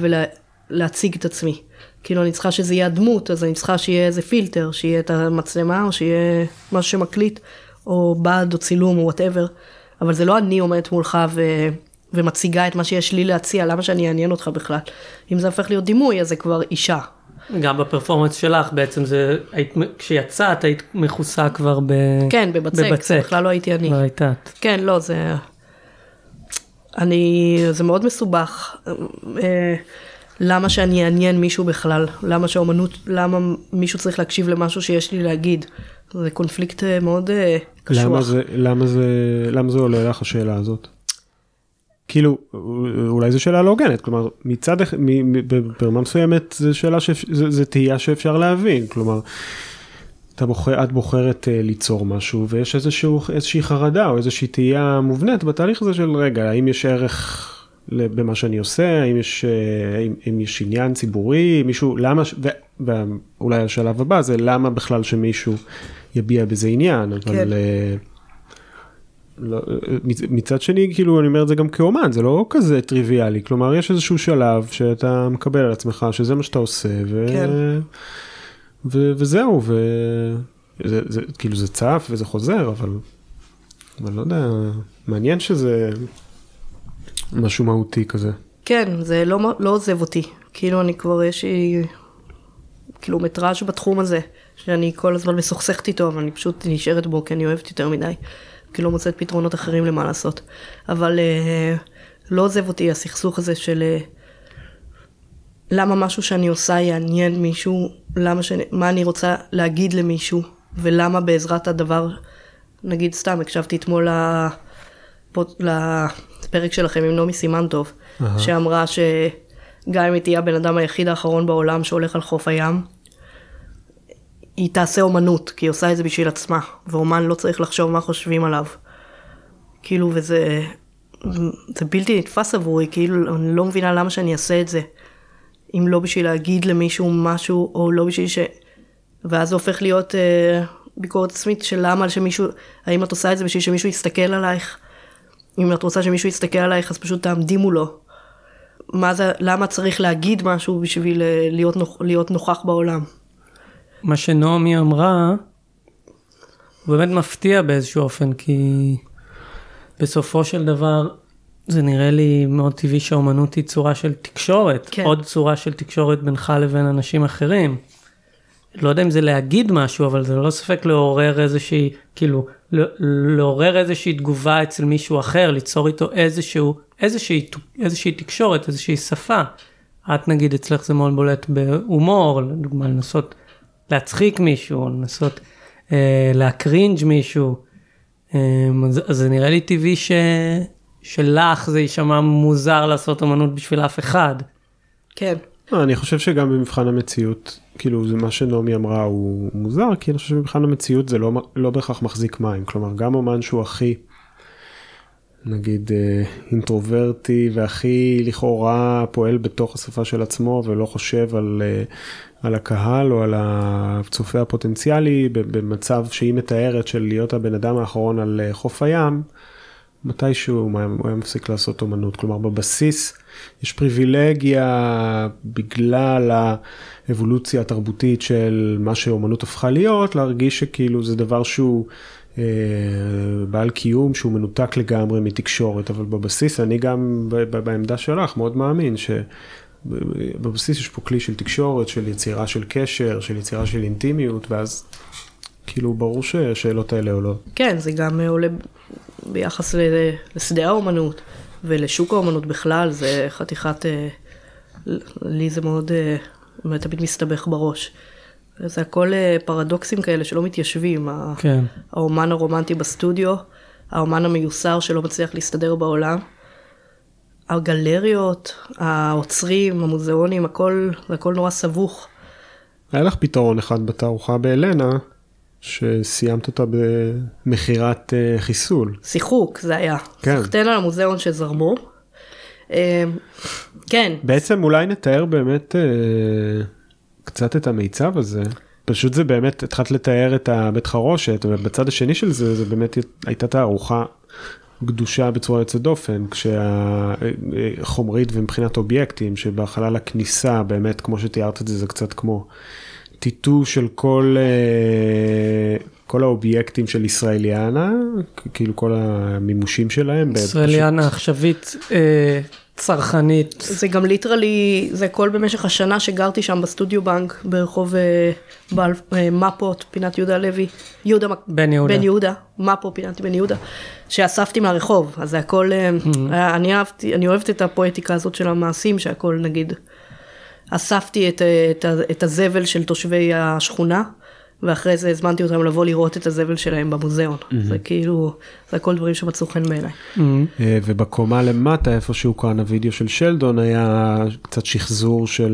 ולהציג את עצמי. כאילו אני צריכה שזה יהיה הדמות, אז אני צריכה שיהיה איזה פילטר, שיהיה את המצלמה, או שיהיה משהו שמקליט, או בד, או צילום, או whatever, אבל זה לא אני עומדת מולך ו... ומציגה את מה שיש לי להציע, למה שאני אעניין אותך בכלל? אם זה הופך להיות דימוי, אז זה כבר אישה. גם בפרפורמנס שלך בעצם זה היית כשיצאת היית מכוסה כבר ב... כן, בבצק, זה בכלל לא הייתי אני. כבר הייתה את. כן, לא, זה... אני... זה מאוד מסובך. אה, למה שאני אעניין מישהו בכלל? למה שהאומנות... למה מישהו צריך להקשיב למשהו שיש לי להגיד? זה קונפליקט אה, מאוד אה, קשוח. למה זה, למה זה, למה זה עולה לך השאלה הזאת? כאילו, אולי זו שאלה לא הוגנת, כלומר, מצד, ברמה מסוימת זו שאלה, שאפ- זה, זה תהייה שאפשר להבין, כלומר, אתה בוחר, את בוחרת uh, ליצור משהו ויש איזשהו, איזושהי חרדה או איזושהי תהייה מובנית בתהליך הזה של רגע, האם יש ערך במה שאני עושה, האם יש, אה, האם, האם יש עניין ציבורי, מישהו, למה, ו- ואולי השלב הבא זה למה בכלל שמישהו יביע בזה עניין, אבל... כן. לא, מצ- מצד שני כאילו אני אומר את זה גם כאומן זה לא כזה טריוויאלי כלומר יש איזשהו שלב שאתה מקבל על עצמך שזה מה שאתה עושה ו... כן. ו... וזהו וזה זה, כאילו זה צף וזה חוזר אבל אבל לא יודע מעניין שזה משהו מהותי כזה. כן, זה לא, לא עוזב אותי. כאילו, אני כבר, יש לי קילומטראז' בתחום הזה, שאני כל הזמן מסוכסכת איתו, אבל אני פשוט נשארת בו, כי אני אוהבת יותר מדי. כי לא מוצאת פתרונות אחרים למה לעשות. אבל אה, לא עוזב אותי הסכסוך הזה של אה, למה משהו שאני עושה יעניין מישהו, למה שאני, מה אני רוצה להגיד למישהו, ולמה בעזרת הדבר, נגיד סתם, הקשבתי אתמול לפוד- לפרק שלכם עם נעמי סימנטוב, אהה. שאמרה שגם אם היא תהיה הבן אדם היחיד האחרון בעולם שהולך על חוף הים, היא תעשה אומנות, כי היא עושה את זה בשביל עצמה, ואומן לא צריך לחשוב מה חושבים עליו. כאילו, וזה זה בלתי נתפס עבורי, כאילו, אני לא מבינה למה שאני אעשה את זה. אם לא בשביל להגיד למישהו משהו, או לא בשביל ש... ואז זה הופך להיות אה, ביקורת עצמית של למה שמישהו, האם את עושה את זה בשביל שמישהו יסתכל עלייך? אם את רוצה שמישהו יסתכל עלייך, אז פשוט תעמדי מולו. מה זה, למה צריך להגיד משהו בשביל אה, להיות, נוכ, להיות נוכח בעולם? מה שנעמי אמרה, הוא באמת מפתיע באיזשהו אופן, כי בסופו של דבר זה נראה לי מאוד טבעי שהאומנות היא צורה של תקשורת, כן. עוד צורה של תקשורת בינך לבין אנשים אחרים. לא יודע אם זה להגיד משהו, אבל זה ללא ספק לעורר איזושהי, כאילו, ל- לעורר איזושהי תגובה אצל מישהו אחר, ליצור איתו איזשהו, איזושהי, איזושהי תקשורת, איזושהי שפה. את נגיד אצלך זה מאוד בולט בהומור, לדוגמה לנסות להצחיק מישהו, לנסות אה, להקרינג' מישהו. אה, אז, אז זה נראה לי טבעי ש, שלך זה יישמע מוזר לעשות אמנות בשביל אף אחד. כן. לא, אני חושב שגם במבחן המציאות, כאילו זה מה שנעמי אמרה הוא מוזר, כי אני חושב שבמבחן המציאות זה לא, לא בהכרח מחזיק מים, כלומר גם אומן שהוא הכי, נגיד אה, אינטרוברטי והכי לכאורה פועל בתוך השפה של עצמו ולא חושב על, אה, על הקהל או על הצופה הפוטנציאלי במצב שהיא מתארת של להיות הבן אדם האחרון על אה, חוף הים, מתישהו הוא היה, מפסיק לעשות אומנות, כלומר בבסיס יש פריבילגיה בגלל האבולוציה התרבותית של מה שאומנות הפכה להיות, להרגיש שכאילו זה דבר שהוא אה, בעל קיום, שהוא מנותק לגמרי מתקשורת, אבל בבסיס אני גם בעמדה שלך מאוד מאמין שבבסיס יש פה כלי של תקשורת, של יצירה של קשר, של יצירה של אינטימיות, ואז כאילו ברור שהשאלות האלה עולות. כן, זה גם אה, עולה ביחס לשדה האומנות ולשוק האומנות בכלל, זה חתיכת, אה, לי זה מאוד, אה, תמיד מסתבך בראש. זה הכל פרדוקסים כאלה שלא מתיישבים. כן. האומן הרומנטי בסטודיו, האומן המיוסר שלא מצליח להסתדר בעולם, הגלריות, האוצרים, המוזיאונים, הכל, זה הכל נורא סבוך. היה לך פתרון אחד בתערוכה באלנה, שסיימת אותה במכירת אה, חיסול. שיחוק זה היה. כן. סחטיין על המוזיאון שזרמו. אה, כן, בעצם אולי נתאר באמת אה, קצת את המיצב הזה. פשוט זה באמת, התחלת לתאר את הבית חרושת, ובצד השני של זה, זה באמת הייתה תערוכה גדושה בצורה יוצאת דופן, כשהחומרית ומבחינת אובייקטים, שבחלל הכניסה, באמת, כמו שתיארת את זה, זה קצת כמו טיטו של כל, אה, כל האובייקטים של ישראליאנה, כאילו כל המימושים שלהם. ישראליאנה עכשווית אה, צרכנית. זה גם ליטרלי, זה כל במשך השנה שגרתי שם בסטודיו בנק ברחוב אה, בעל, אה, מפות, פינת יהודה לוי, יהודה, בן יהודה. בן יהודה, מפו, פינת בן יהודה, שאספתי מהרחוב, אז זה הכל, אה, היה- אני אהבתי, אני אוהבת את הפואטיקה הזאת של המעשים, שהכל נגיד, אספתי את, את, ה- את הזבל של תושבי השכונה, ואחרי זה הזמנתי אותם לבוא לראות את הזבל שלהם במוזיאון, זה כאילו, זה הכל דברים שמצאו חן בעיניי. אה, ובקומה למטה איפשהו כאן הוידאו של שלדון היה קצת שחזור של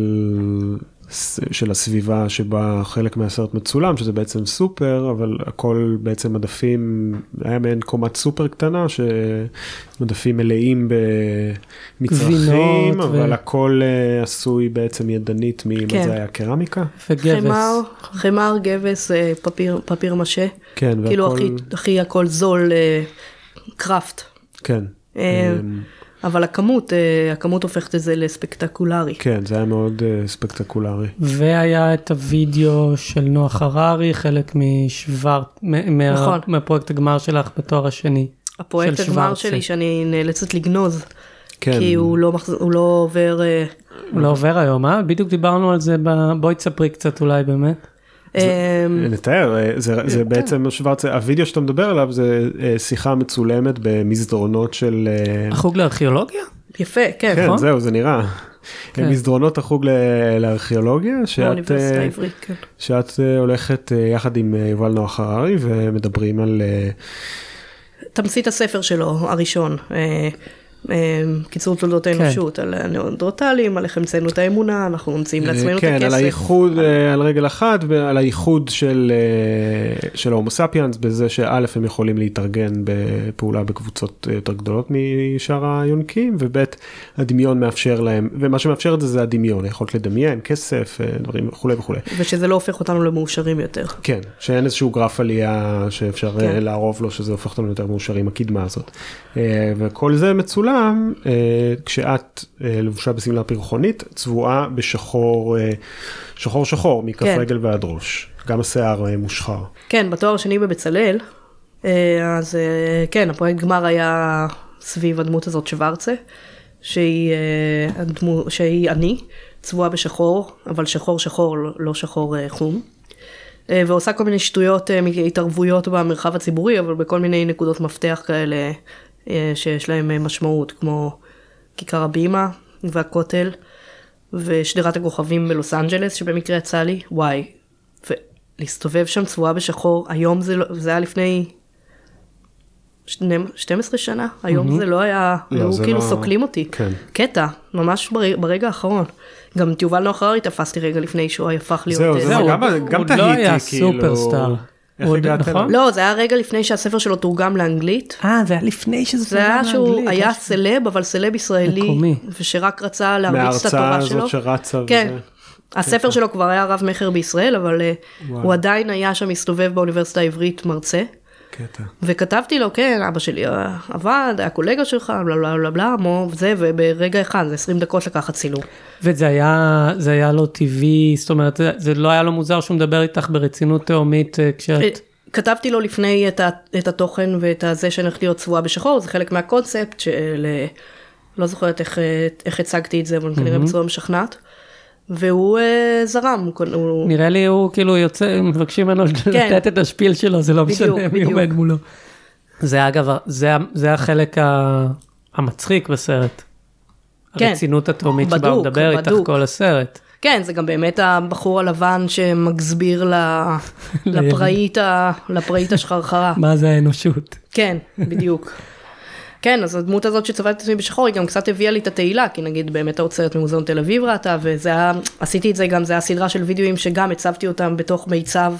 של הסביבה שבה חלק מהסרט מצולם שזה בעצם סופר אבל הכל בעצם מדפים היה מעין קומת סופר קטנה שמדפים מלאים במצרכים גבינות אבל ו- הכל אה, עשוי בעצם ידנית ממה כן. זה היה קרמיקה וגבס. חמר, חמר, גבס, אה, פפיר, פפיר משה. כן כאילו והכל הכי, הכי הכל זול, אה, קראפט. כן. אבל הכמות, אה, הכמות הופכת את זה לספקטקולרי. כן, זה היה מאוד אה, ספקטקולרי. והיה את הוידאו של נוח הררי, חלק משוורט, נכון. מהפרויקט הגמר שלך בתואר השני. הפרויקט של הגמר. שלי שאני נאלצת לגנוז, כן. כי הוא לא, מחז... הוא לא עובר... אה, הוא לא עובר היום, אה? בדיוק דיברנו על זה, ב... בואי תספרי קצת אולי באמת. נתאר, אה, זה, זה בעצם שוורץ, הווידאו שאתה מדבר עליו זה אה, שיחה מצולמת במסדרונות של... אה, החוג לארכיאולוגיה? יפה, כן, כן, נכון? זהו, זה נראה. כן. מסדרונות החוג ל- לארכיאולוגיה, שאת, באוניברסיטה העברית, כן. שאת הולכת יחד עם יובל נוח הררי ומדברים על... תמצית הספר שלו, הראשון, קיצור תולדות כן. האנושות, על הניאונדרטלים, על איך המצאנו את האמונה, אנחנו ממציאים לעצמנו את כן, הכסף. על האיחוד, אה, על רגל אחת, ועל האיחוד של, אה, של ההומו ספיאנס, בזה שא' הם יכולים להתארגן בפעולה בקבוצות אה, יותר גדולות משאר היונקים, וב' הדמיון מאפשר להם, ומה שמאפשר את זה זה הדמיון, היכולת לדמיין, כסף, אה, דברים וכולי וכולי. ושזה לא הופך אותנו למאושרים יותר. כן, שאין איזשהו גרף עלייה שאפשר כן. כן. לערוב לו, שזה הופך אותנו יותר מאושרים, הקדמה הזאת. אה, וכל זה מצולם אה, כשאת אה, לבושה בשמלה פרחונית, צבועה בשחור, אה, שחור שחור, מכף כן. רגל ועד ראש. גם השיער מושחר. כן, בתואר השני בבצלאל, אז כן, הפרויקט גמר היה סביב הדמות הזאת שוורצה, שהיא, הדמו, שהיא אני, צבועה בשחור, אבל שחור שחור, לא- שחור חום. ועושה כל מיני שטויות, התערבויות במרחב הציבורי, אבל בכל מיני נקודות מפתח כאלה שיש להם אה, משמעות, כמו כיכר הבימה והכותל, ושדרת הכוכבים בלוס אנג'לס, שבמקרה יצא לי, וואי, ולהסתובב שם צבועה בשחור, היום זה, לא, זה היה לפני שני- 12 שנה, היום זה לא היה, לא, היו כאילו לא- סוקלים אותי. כן. קטע, ממש ברגע, ברגע האחרון. גם את יובל נוח הררי תפסתי רגע לפני שהוא הפך להיות... זהו, אה, זהו, גם, גם הוא תהיתי, לא היה כאילו, סופרסטאר. איך הגעת נכון? אליו? לא, זה היה רגע לפני שהספר שלו תורגם לאנגלית. אה, זה היה לפני שזה זה היה שהוא היה יש- סלב, אבל סלב ישראלי, מקומי. ושרק רצה להרביץ את מההרצאה התורה שלו. הזאת שרצה כן. וזה. הספר שלו כבר היה רב מכר בישראל, אבל אה, הוא עדיין היה שם מסתובב באוניברסיטה העברית מרצה. קטע. וכתבתי לו, כן, אבא שלי אה, עבד, היה קולגה שלך, בלה בלה בלה בלה, מו, וזה, וברגע אחד, זה 20 דקות לקחת צילום. וזה היה, זה היה לו טבעי, זאת אומרת, זה, זה לא היה לו מוזר שהוא מדבר איתך ברצינות תהומית אה, כשאת... כתבתי לו לפני את, ה, את התוכן ואת הזה שאני הולכת להיות צבועה בשחור, זה חלק מהקונספט של... אה, לא זוכרת איך, אה, איך הצגתי את זה, אבל כנראה בצורה משכנעת. והוא אה, זרם, הוא, נראה לי הוא כאילו יוצא, מבקשים ממנו כן. לתת את השפיל שלו, זה לא בדיוק, משנה מי בדיוק. עומד מולו. זה אגב, זה, זה החלק ה- המצחיק בסרט. כן. הרצינות התהומית שבה הוא בדוק, מדבר איתך בדוק. כל הסרט. כן, זה גם באמת הבחור הלבן שמסביר ל- לפראית, ה- לפראית השחרחרה. מה זה האנושות? כן, בדיוק. כן, אז הדמות הזאת שצבעתי את עצמי בשחור, היא גם קצת הביאה לי את התהילה, כי נגיד באמת האוצרת ממוזיאון תל אביב ראתה, וזה היה, עשיתי את זה גם, זה היה סדרה של וידאוים שגם הצבתי אותם בתוך מיצב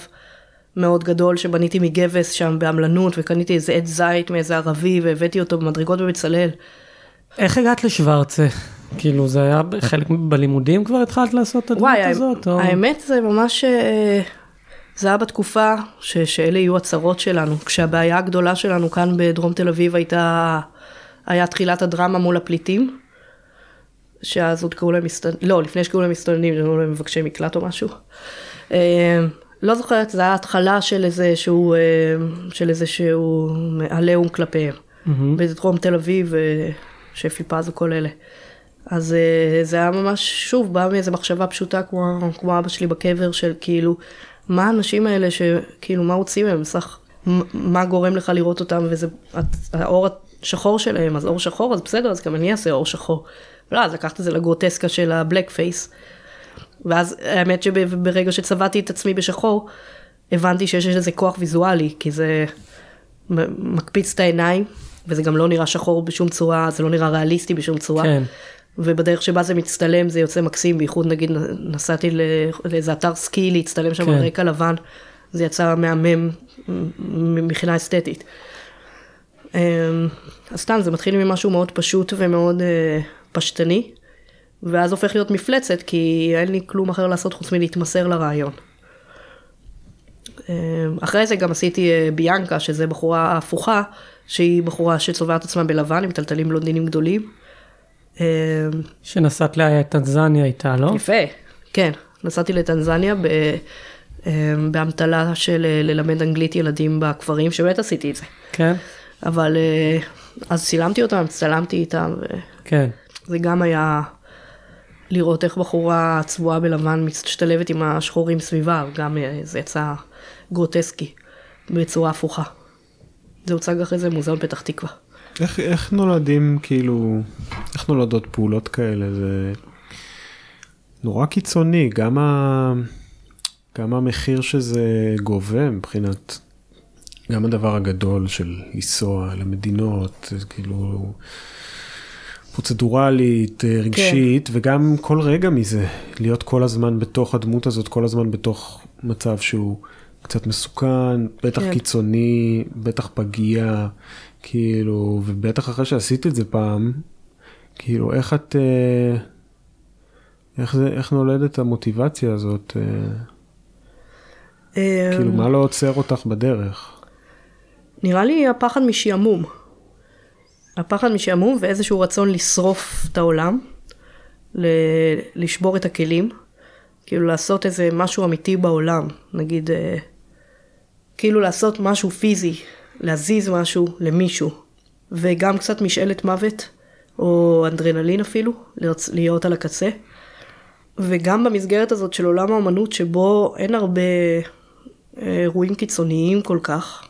מאוד גדול שבניתי מגבס שם בעמלנות, וקניתי איזה עץ זית מאיזה ערבי, והבאתי אותו במדרגות בבצלאל. איך הגעת לשוורצה? כאילו זה היה חלק בלימודים כבר התחלת לעשות את הדמות וואי, הזאת? או... האמת זה ממש, אה, זה היה בתקופה ש, שאלה יהיו הצרות שלנו, כשהבעיה הגדולה שלנו כאן בדרום תל אביב הייתה, היה תחילת הדרמה מול הפליטים, שאז עוד קראו להם מסתננים, לא, לפני שקראו להם מסתננים, קראו להם מבקשי מקלט או משהו. אה, לא זוכרת, זה היה התחלה של איזשהו, אה, של איזשהו עליהום כלפיהם. בדרום תל אביב, אה, שפי פז וכל אלה. אז אה, זה היה ממש, שוב, בא מאיזו מחשבה פשוטה כמו, כמו אבא שלי בקבר של כאילו, מה האנשים האלה שכאילו, מה רוצים מהם? סך, מה גורם לך לראות אותם וזה את- האור השחור שלהם, אז אור שחור, אז בסדר, אז גם אני אעשה אור שחור. לא, אז לקחת את זה לגרוטסקה של הבלק פייס. ואז האמת שברגע שצבעתי את עצמי בשחור, הבנתי שיש לזה כוח ויזואלי, כי זה מקפיץ את העיניים, וזה גם לא נראה שחור בשום צורה, זה לא נראה ריאליסטי בשום צורה. כן. ובדרך שבה זה מצטלם זה יוצא מקסים, בייחוד נגיד נסעתי לאיזה אתר סקי להצטלם שם כן. על רקע לבן, זה יצא מהמם מבחינה אסתטית. אמ, אז סתם זה מתחיל ממשהו מאוד פשוט ומאוד אה, פשטני, ואז הופך להיות מפלצת, כי אין לי כלום אחר לעשות חוץ מלהתמסר לרעיון. אה, אחרי זה גם עשיתי אה, ביאנקה, שזה בחורה הפוכה, שהיא בחורה שצובעת עצמה בלבן עם טלטלים בלונדינים גדולים. שנסעת לטנזניה איתה, לא? יפה, כן. נסעתי לטנזניה ב, אה, באמתלה של אה, ללמד אנגלית ילדים בכפרים, שבאמת עשיתי את זה. כן, אבל אה, אז צילמתי אותם, צלמתי איתם, כן. וזה גם היה לראות איך בחורה צבועה בלבן משתלבת עם השחורים סביבה, גם אה, זה יצא גרוטסקי בצורה הפוכה. זה הוצג אחרי זה במוזיאון פתח תקווה. איך, איך נולדים כאילו, איך נולדות פעולות כאלה? זה נורא קיצוני, גם, ה, גם המחיר שזה גובה מבחינת, גם הדבר הגדול של לנסוע למדינות, כאילו פרוצדורלית, אה, רגשית, כן. וגם כל רגע מזה, להיות כל הזמן בתוך הדמות הזאת, כל הזמן בתוך מצב שהוא קצת מסוכן, בטח כן. כן. קיצוני, בטח פגיע, כאילו, ובטח אחרי שעשית את זה פעם, כאילו, איך את, אה, איך זה, איך נולדת המוטיבציה הזאת? אה, כאילו, מה לא עוצר אותך בדרך? נראה לי הפחד משעמום. הפחד משעמום ואיזשהו רצון לשרוף את העולם, ל- לשבור את הכלים, כאילו לעשות איזה משהו אמיתי בעולם, נגיד, אה, כאילו לעשות משהו פיזי, להזיז משהו למישהו, וגם קצת משאלת מוות, או אנדרנלין אפילו, להיות, על הקצה. וגם במסגרת הזאת של עולם האמנות, שבו אין הרבה אה, אירועים קיצוניים כל כך,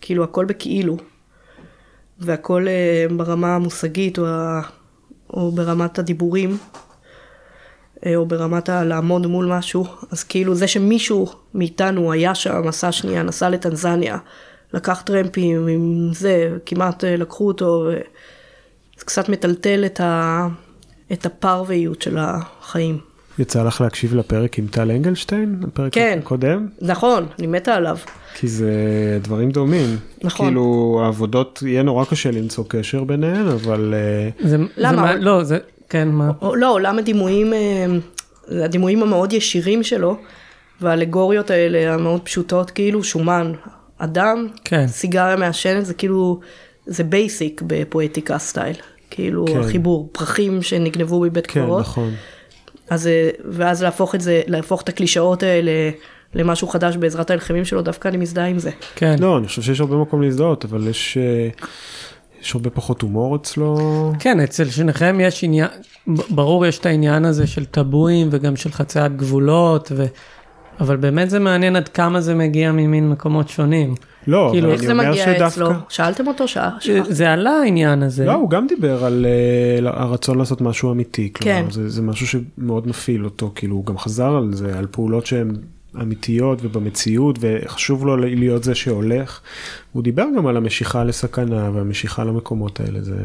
כאילו הכל בכאילו, והכל אה, ברמה המושגית או, או ברמת הדיבורים, אה, או ברמת הלעמוד מול משהו, אז כאילו זה שמישהו מאיתנו היה שם, עשה שנייה, נסע לטנזניה, לקח טרמפים עם זה, כמעט אה, לקחו אותו, זה קצת מטלטל את, ה, את הפרוויות של החיים. יצא לך להקשיב לפרק עם טל אנגלשטיין? הפרק כן. הקודם? נכון, אני מתה עליו. כי זה דברים דומים. נכון. כאילו, העבודות, יהיה נורא קשה למצוא קשר ביניהן, אבל... אה, זה, למה? זה מה, אבל- לא, זה, כן, מה? או- לא, עולם הדימויים, אה, הדימויים המאוד ישירים שלו, והאלגוריות האלה המאוד פשוטות, כאילו שומן, אדם, כן. סיגריה מעשנת, זה כאילו, זה basic בפואטיקה style. כאילו כן. החיבור, פרחים שנגנבו מבית כן, קברות. נכון. אז, אה, ואז להפוך את זה, להפוך את הקלישאות האלה למשהו חדש בעזרת הלחמים שלו, דווקא אני מזדהה עם זה. כן. לא, אני חושב שיש הרבה מקום להזדהות, אבל יש, אה, יש הרבה פחות הומור אצלו. כן, אצל שניכם יש עניין, ברור יש את העניין הזה של טבואים וגם של חציית גבולות, ו... אבל באמת זה מעניין עד כמה זה מגיע ממין מקומות שונים. לא, כאילו, אבל איך אני זה אומר מגיע שדווקא... אצלו? שאלתם אותו? שעה? זה עלה העניין הזה. לא, הוא גם דיבר על אה, הרצון לעשות משהו אמיתי. כלומר, כן. זה, זה משהו שמאוד מפעיל אותו, כאילו, הוא גם חזר על זה, על פעולות שהן אמיתיות ובמציאות, וחשוב לו להיות זה שהולך. הוא דיבר גם על המשיכה לסכנה והמשיכה למקומות האלה, זה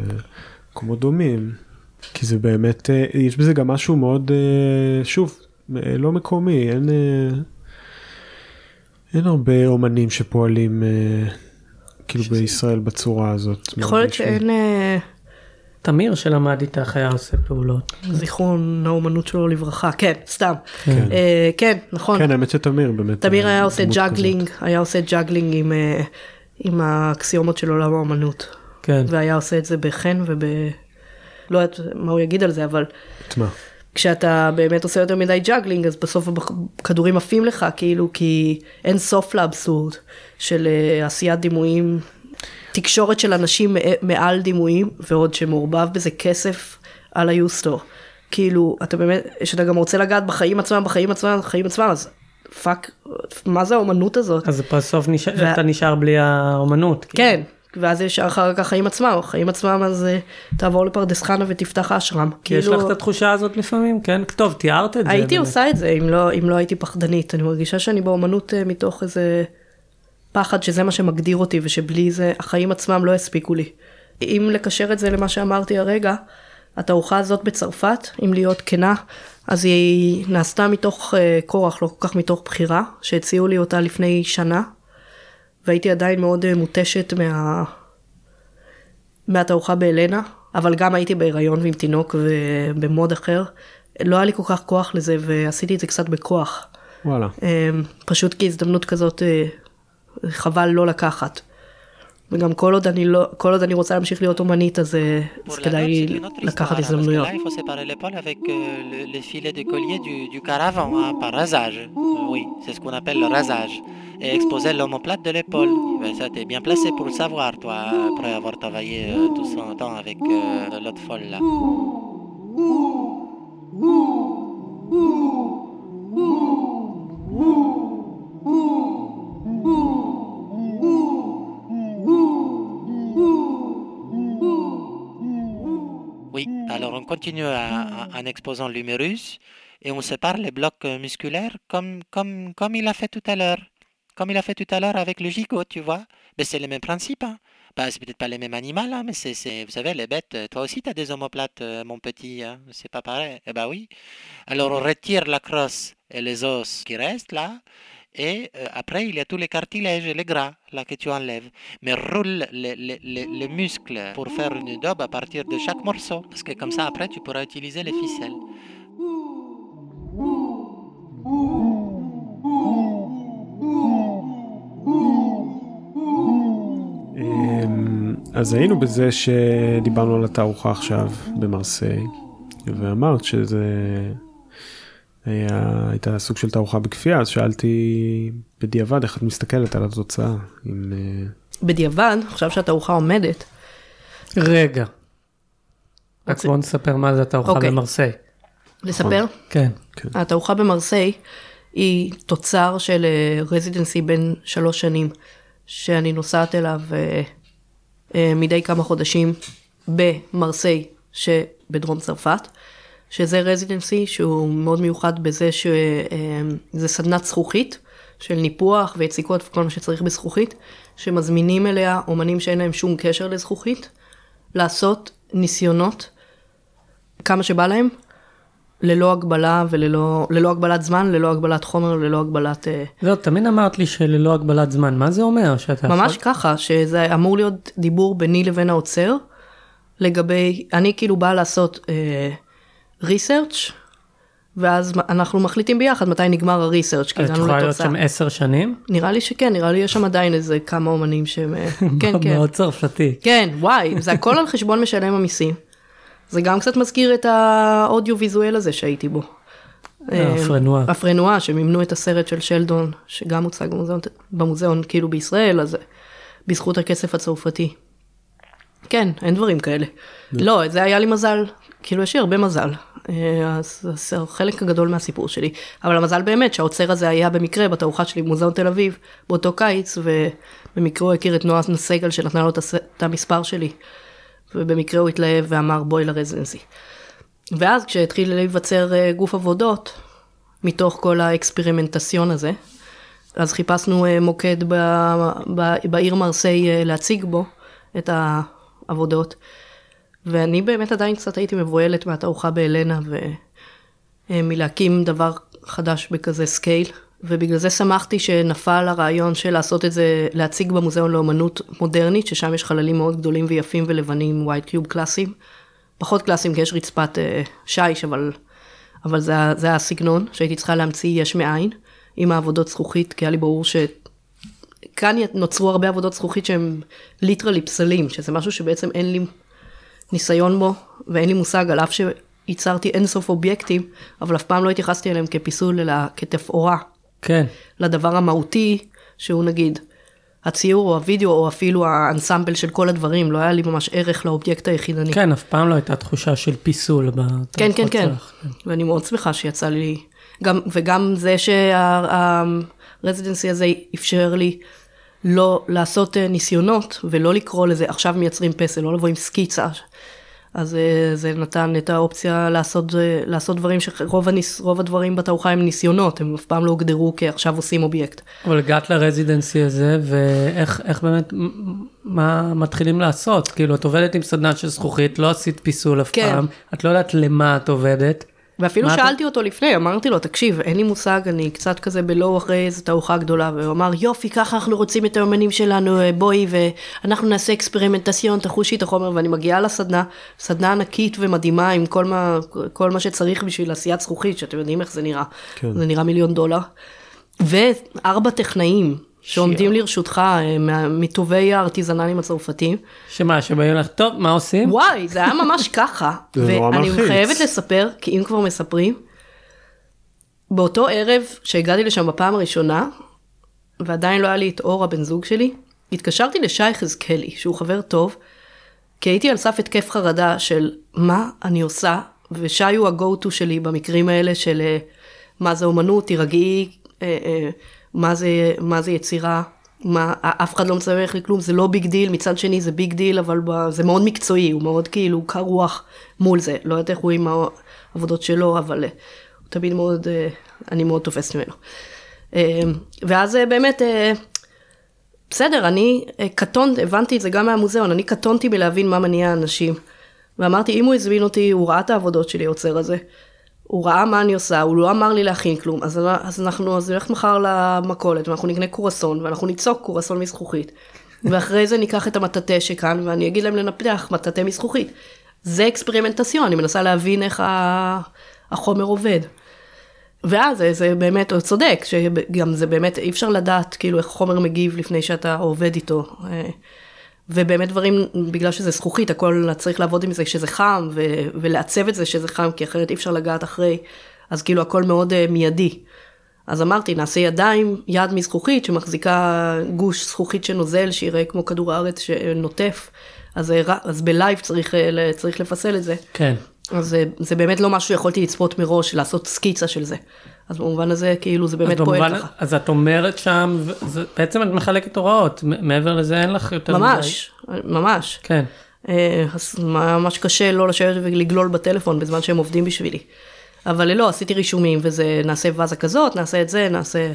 מקומות דומים. כי זה באמת, אה, יש בזה גם משהו מאוד, אה, שוב, אה, לא מקומי, אין, אה, אין הרבה אומנים שפועלים אה, כאילו בישראל בצורה הזאת. יכול להיות. שאין אה, תמיר שלמד איתך היה עושה פעולות. זיכרון האומנות שלו לברכה, כן, סתם. כן. אה, כן, נכון. כן, האמת שתמיר באמת. תמיר אה, היה עושה juggling, כזאת. היה עושה juggling עם, אה, עם האקסיומות של עולם האומנות. כן. והיה עושה את זה בחן וב... לא יודעת מה הוא יגיד על זה, אבל את מה? כשאתה באמת עושה יותר מדי juggling, אז בסוף הכדורים עפים לך, כאילו, כי אין סוף לאבסורד של אה, עשיית דימויים, תקשורת של אנשים מע- מעל דימויים, ועוד שמעורבב בזה כסף על היוסטור. כאילו, אתה באמת, שאתה גם רוצה לגעת בחיים עצמם, בחיים עצמם, בחיים עצמם, אז fuck, מה זה האומנות הזאת? אז בסוף נש... וה- אתה נשאר בלי האומנות. כאילו. ואז יש אחר כך החיים עצמם, החיים עצמם אז אה, תעבור לפרדס חנה ותפתח אשרם. כי יש לך את התחושה הזאת לפעמים, כן? טוב, תיארת את זה. הייתי באמת. עושה את זה אם לא, אם לא הייתי פחדנית. אני מרגישה שאני באומנות אה, מתוך איזה פחד שזה מה שמגדיר אותי ושבלי זה החיים עצמם לא יספיקו לי. אם לקשר את זה למה שאמרתי הרגע, התערוכה הזאת בצרפת, אם להיות כנה, אז היא נעשתה מתוך אה, כורח, לא כל כך מתוך בחירה, שהציעו לי אותה לפני שנה, והייתי עדיין מאוד אה, מותשת מה... מהתערוכה באלנה, אבל גם הייתי בהיריון ועם תינוק ובמוד אחר. לא היה לי כל כך כוח לזה ועשיתי את זה קצת בכוח. וואלה. אה, פשוט כי הזדמנות כזאת אה, חבל לא לקחת. וגם כל עוד אני לא, כל עוד אני רוצה להמשיך להיות אומנית, אז, אה, אז Pour la כדאי note, c'est une autre לקחת histoire, hein, parce que הזדמנויות. là, il faut séparer l'épaule avec euh, le, le filet de collier du, du caravan, hein, par rasage. Euh, oui, c'est ce qu'on appelle le rasage. Et exposer l'omoplate de l'épaule. Ben, ça, t'es bien placé pour le savoir, toi, après avoir travaillé euh, tout ce temps avec euh, l'autre folle, là. Oui, Alors on continue à- à- en exposant l'humérus et on sépare les blocs musculaires comme, comme, comme il a fait tout à l'heure. Comme il a fait tout à l'heure avec le gigot, tu vois. Mais c'est le même principe. Hein. Bah, c'est peut-être pas les mêmes animaux, hein, mais c'est, c'est- vous savez, les bêtes, euh, toi aussi tu as des omoplates, euh, mon petit. Hein. C'est pas pareil. Eh ben oui. Alors on retire la crosse et les os qui restent là. Et euh, après, il y a tous les cartilages et les gras là que tu enlèves. Mais roule les, les- les- les muscles pour faire une daube à partir de chaque morceau. Parce que comme ça, après, tu pourras utiliser les ficelles. אמ, אז היינו בזה שדיברנו על התערוכה עכשיו במרסיי, ואמרת שזה היה, הייתה סוג של תערוכה בכפייה, אז שאלתי בדיעבד איך את מסתכלת על התוצאה. עם, אה, בדיעבד, עכשיו שהתערוכה עומדת, רגע. רק רוצה- בוא נספר מה זה התערוכה אוקיי. במרסיי. לספר? כן. התערוכה במרסיי היא תוצר של רזידנסי בן שלוש שנים, שאני נוסעת אליו אה, אה, מדי כמה חודשים במרסיי שבדרום צרפת, שזה רזידנסי שהוא מאוד מיוחד בזה שזה סדנת זכוכית של ניפוח ויציקות וכל מה שצריך בזכוכית, שמזמינים אליה אומנים שאין להם שום קשר לזכוכית, לעשות ניסיונות כמה שבא להם, ללא הגבלה וללא ללא הגבלת זמן, ללא הגבלת חומר, ללא הגבלת... אה, לא, תמיד אמרת לי שללא הגבלת זמן, מה זה אומר? שאתה ממש יכול... ככה, שזה אמור להיות דיבור ביני לבין האוצר, לגבי, אני כאילו באה לעשות ריסרצ' ואז אנחנו מחליטים ביחד מתי נגמר הריסרצ', כי את הגענו יכולה להיות לתוצאה. שם עשר שנים? נראה לי שכן, נראה לי יש שם עדיין איזה כמה אומנים שהם... אה, כן, כן. מאוד צרפתי. כן, וואי, זה הכל על חשבון משלם המיסים. זה גם קצת מזכיר את האודיו-ויזואל הזה שהייתי בו. אה, הפרנואה. הפרנואה, שמימנו את הסרט של שלדון, שגם הוצג במוזיאון, במוזיאון כאילו בישראל, אז בזכות הכסף הצרפתי. כן, אין דברים כאלה. לא, זה היה לי מזל, כאילו יש לי הרבה מזל. אה, אז זה חלק גדול מהסיפור שלי. אבל המזל באמת שהאוצר הזה היה במקרה בתערוכה שלי במוזיאון תל אביב באותו קיץ, ובמקרה הוא הכיר את נועה סגל שנתנה לו את המספר שלי. ובמקרה הוא התלהב ואמר בואי ל residency. ואז כשהתחיל להיווצר אה, גוף עבודות, מתוך כל ה experimentation הזה, אז חיפשנו אה, מוקד ב, ב, בעיר מרסיי להציג בו את העבודות, ואני באמת עדיין קצת הייתי מבוהלת מהתערוכה בהלנה ומלהקים דבר חדש בכזה scale, ובגלל זה שמחתי שנפל הרעיון של לעשות את זה, להציג במוזיאון לאומנות מודרנית, ששם יש חללים מאוד גדולים ויפים ולבנים, white cube קלאסיים. פחות קלאסיים כי יש רצפת אה, שיש, אבל, אבל זה, זה הסגנון שהייתי צריכה להמציא יש מאין, עם העבודות זכוכית, כי היה לי ברור ש... כאן נוצרו הרבה עבודות זכוכית שהן literally פסלים, שזה משהו שבעצם אין לי ניסיון בו, ואין לי מושג, על אף שייצרתי אינסוף אובייקטים, אבל אף פעם לא התייחסתי אליהם כפיסול, אלא כתפאורה כן. לדבר המהותי, שהוא נגיד הציור או הוידאו, או אפילו האנסמבל של כל הדברים, לא היה לי ממש ערך לאובייקט היחידני. כן, אף פעם לא הייתה תחושה של פיסול כן, כן, כן. שלך. ואני מאוד שמחה שיצא לי, גם, וגם זה שה residency הזה אפשר לי לא לעשות אה, ניסיונות ולא לקרוא לזה עכשיו מייצרים פסל, לא לבוא עם סקיצה. אז אה, זה נתן את האופציה לעשות, אה, לעשות דברים שרוב הניס, הדברים בתערוכה הם ניסיונות, הם אף פעם לא הוגדרו כעכשיו עושים אובייקט. אבל הגעת ל residency הזה, ואיך איך באמת, מה מתחילים לעשות? כאילו, את עובדת עם סדנה של זכוכית, לא עשית פיסול אף כן. פעם, את לא יודעת למה את עובדת. ואפילו מה אתה- שאלתי אותו לפני, אמרתי לו, תקשיב, אין לי מושג, אני קצת כזה בלואו אחרי איזו תערוכה גדולה, והוא אמר, יופי, ככה אנחנו רוצים את האמנים שלנו, אה, בואי, ואנחנו נעשה אקספרימנטציון, תחושי את החומר, ואני מגיעה לסדנה, סדנה ענקית ומדהימה, עם כל מה, כל מה שצריך בשביל עשיית זכוכית, שאתם יודעים איך זה נראה, כן. זה נראה מיליון דולר, וארבע טכנאים. שעומדים לרשותך אה, מטובי הארטיזנלים הצרפתיים. שמה, שבאים לך, טוב, מה עושים? וואי, זה היה ממש ככה. זה נורא ואני. חייבת לספר, כי אם כבר מספרים, באותו ערב שהגעתי לשם בפעם הראשונה, ועדיין לא היה לי את אור הבן זוג שלי, התקשרתי לשי יחזקאלי, שהוא חבר טוב, כי הייתי על סף התקף חרדה של מה אני עושה, ושי הוא ה-go to שלי במקרים האלה של אה, מה זה אומנות, תירגעי, אה, אה, מה זה, מה זה יצירה, מה, אף אחד לא מצורך לי כלום, זה לא big deal, מצד שני זה big deal, אבל זה מאוד מקצועי, הוא מאוד כאילו קר רוח מול זה, לא יודעת איך הוא עם העבודות שלו, אבל אה, הוא תמיד מאוד, אה, אני מאוד תופסת ממנו. אה, ואז באמת, בסדר, אני קטונת, הבנתי את זה גם מהמוזיאון, אני קטונתי מלהבין מה מניע אנשים. ואמרתי, אם הוא הזמין אותי, הוא ראה את העבודות שלי, היוצר הזה. הוא ראה מה אני עושה, הוא לא אמר לי להכין כלום, אז, אז אנחנו, אז נלך מחר למכולת, ואנחנו נקנה קורסון, ואנחנו ניצוק קורסון מזכוכית. ואחרי זה ניקח את המטאטה שכאן, ואני אגיד להם לנפח מטאטה מזכוכית. זה אקספרימנטציון, אני מנסה להבין איך החומר עובד. ואז זה, זה באמת, הוא צודק, שגם זה באמת, אי אפשר לדעת כאילו איך חומר מגיב לפני שאתה עובד איתו. ובאמת דברים, בגלל שזה זכוכית, הכל צריך לעבוד עם זה שזה חם, ו- ולעצב את זה שזה חם, כי אחרת אי אפשר לגעת אחרי, אז כאילו הכל מאוד uh, מיידי. אז אמרתי, נעשה ידיים, יד מזכוכית שמחזיקה גוש זכוכית שנוזל, שיראה כמו כדור הארץ שנוטף, אז, אה, אז בלייב צריך, אה, צריך לפסל את זה. כן. אז זה, זה באמת לא משהו שיכולתי לצפות מראש, לעשות סקיצה של זה. אז במובן הזה, כאילו, זה באמת פועל במובן- ככה. אז את אומרת שם, זה- בעצם את מחלקת הוראות, מעבר לזה אין לך יותר מדי. ממש, ממש. כן. אה, אז ממש קשה לא לשבת ולגלול בטלפון בזמן שהם עובדים בשבילי. אבל לא, עשיתי רישומים, וזה, נעשה ואזה כזאת, נעשה את זה, נעשה...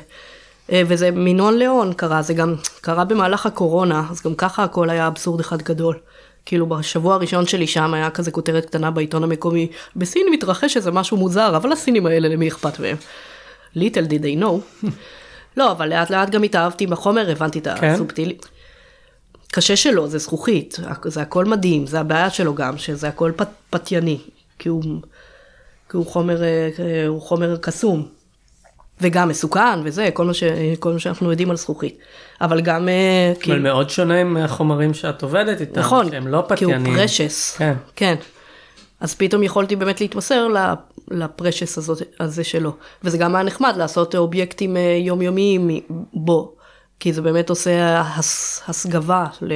אה, וזה מינון לאון קרה, זה גם קרה במהלך הקורונה, אז גם ככה הכל היה אבסורד אחד גדול. כאילו בשבוע הראשון שלי שם היה כזה כותרת קטנה בעיתון המקומי, בסין מתרחש איזה משהו מוזר, אבל הסינים האלה למי אכפת מהם? little did they know. לא, אבל לאט לאט גם התאהבתי בחומר, הבנתי את כן? קשה שלא, זה זכוכית, זה הכל מדהים, זה הבעיה שלו גם, שזה הכל פת, פתייני, כי הוא, כי הוא חומר, אה, הוא חומר קסום, וגם מסוכן וזה, כל מה, ש, כל מה שאנחנו יודעים על זכוכית, אבל גם, אה, אבל כאילו, מאוד שונה מהחומרים שאת עובדת איתם, נכון, שהם לא כי הוא פתיינים. פרשס, כן. כן, אז פתאום יכולתי באמת להתמסר לפרשס הזאת, הזה שלו, וזה גם היה נחמד לעשות אובייקטים אה, יומיומיים בו, כי זה באמת עושה הס, הסגבה ל,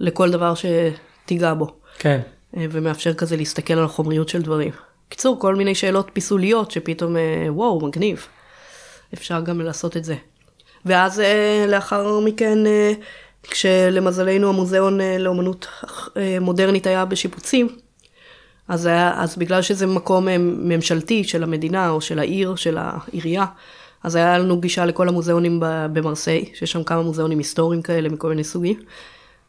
לכל דבר שתיגע בו. כן. אה, ומאפשר כזה להסתכל על החומריות של דברים. קיצור, כל מיני שאלות פיסוליות שפתאום, אה, וואו, מגניב. אפשר גם לעשות את זה. ואז אה, לאחר מכן, אה, כשלמזלנו המוזיאון לאומנות מודרנית היה בשיפוצים, אז, היה, אז בגלל שזה מקום ממשלתי של המדינה או של העיר, של העירייה, אז היה לנו גישה לכל המוזיאונים במרסיי, שיש שם כמה מוזיאונים היסטוריים כאלה מכל מיני סוגים.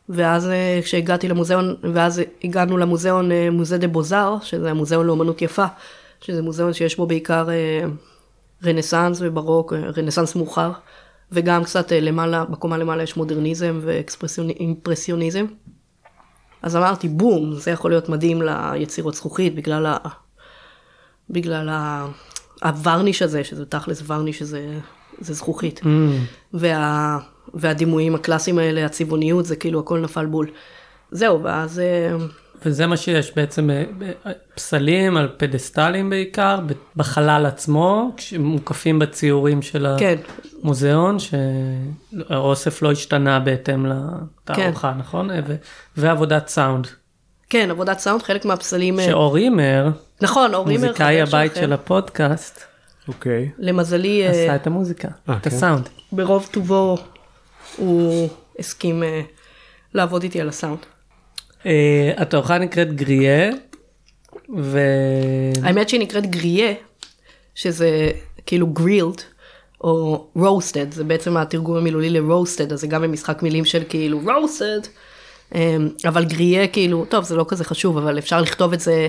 ואז אה, כשהגעתי למוזיאון, ואז הגענו למוזיאון אה, musée des beaux-arts, שזה המוזיאון לאומנות יפה, שזה מוזיאון שיש בו בעיקר אה, רנסאנס וברוק, רנסאנס מאוחר, וגם קצת למעלה, בקומה למעלה יש מודרניזם ואימפרסיוניזם. אז אמרתי, בום, זה יכול להיות מדהים ליצירות זכוכית, בגלל, ה... בגלל ה... הוורניש הזה, שזה תכלס ורניש שזה זה זכוכית. Mm. וה... והדימויים הקלאסיים האלה, הצבעוניות, זה כאילו הכל נפל בול. זהו, ואז... אה, וזה מה שיש בעצם אה, ב- פסלים על פדסטלים בעיקר, בחלל עצמו, שמוקפים בציורים של כן, המוזיאון, שהאוסף לא השתנה בהתאם לתערוכה, נכון? אה, ו- ועבודת סאונד, כן, עבודת סאונד, חלק מהפסלים... אה, שאור הימר, נכון, אור רימר, מוזיקאי הבית שלכם. של הפודקאסט, אוקיי. למזלי, אה, עשה את המוזיקה, אה, את כן. הסאונד. ברוב טובו הוא הסכים אה, לעבוד איתי על הסאונד. אה, התערוכה נקראת גריה, ו... האמת שהיא נקראת גריה, שזה כאילו גרילד, או רוסטד, זה בעצם התרגום המילולי לרוסטד, אז זה גם במשחק מילים של כאילו רוסטד, אבל גריה כאילו, טוב זה לא כזה חשוב, אבל אפשר לכתוב את זה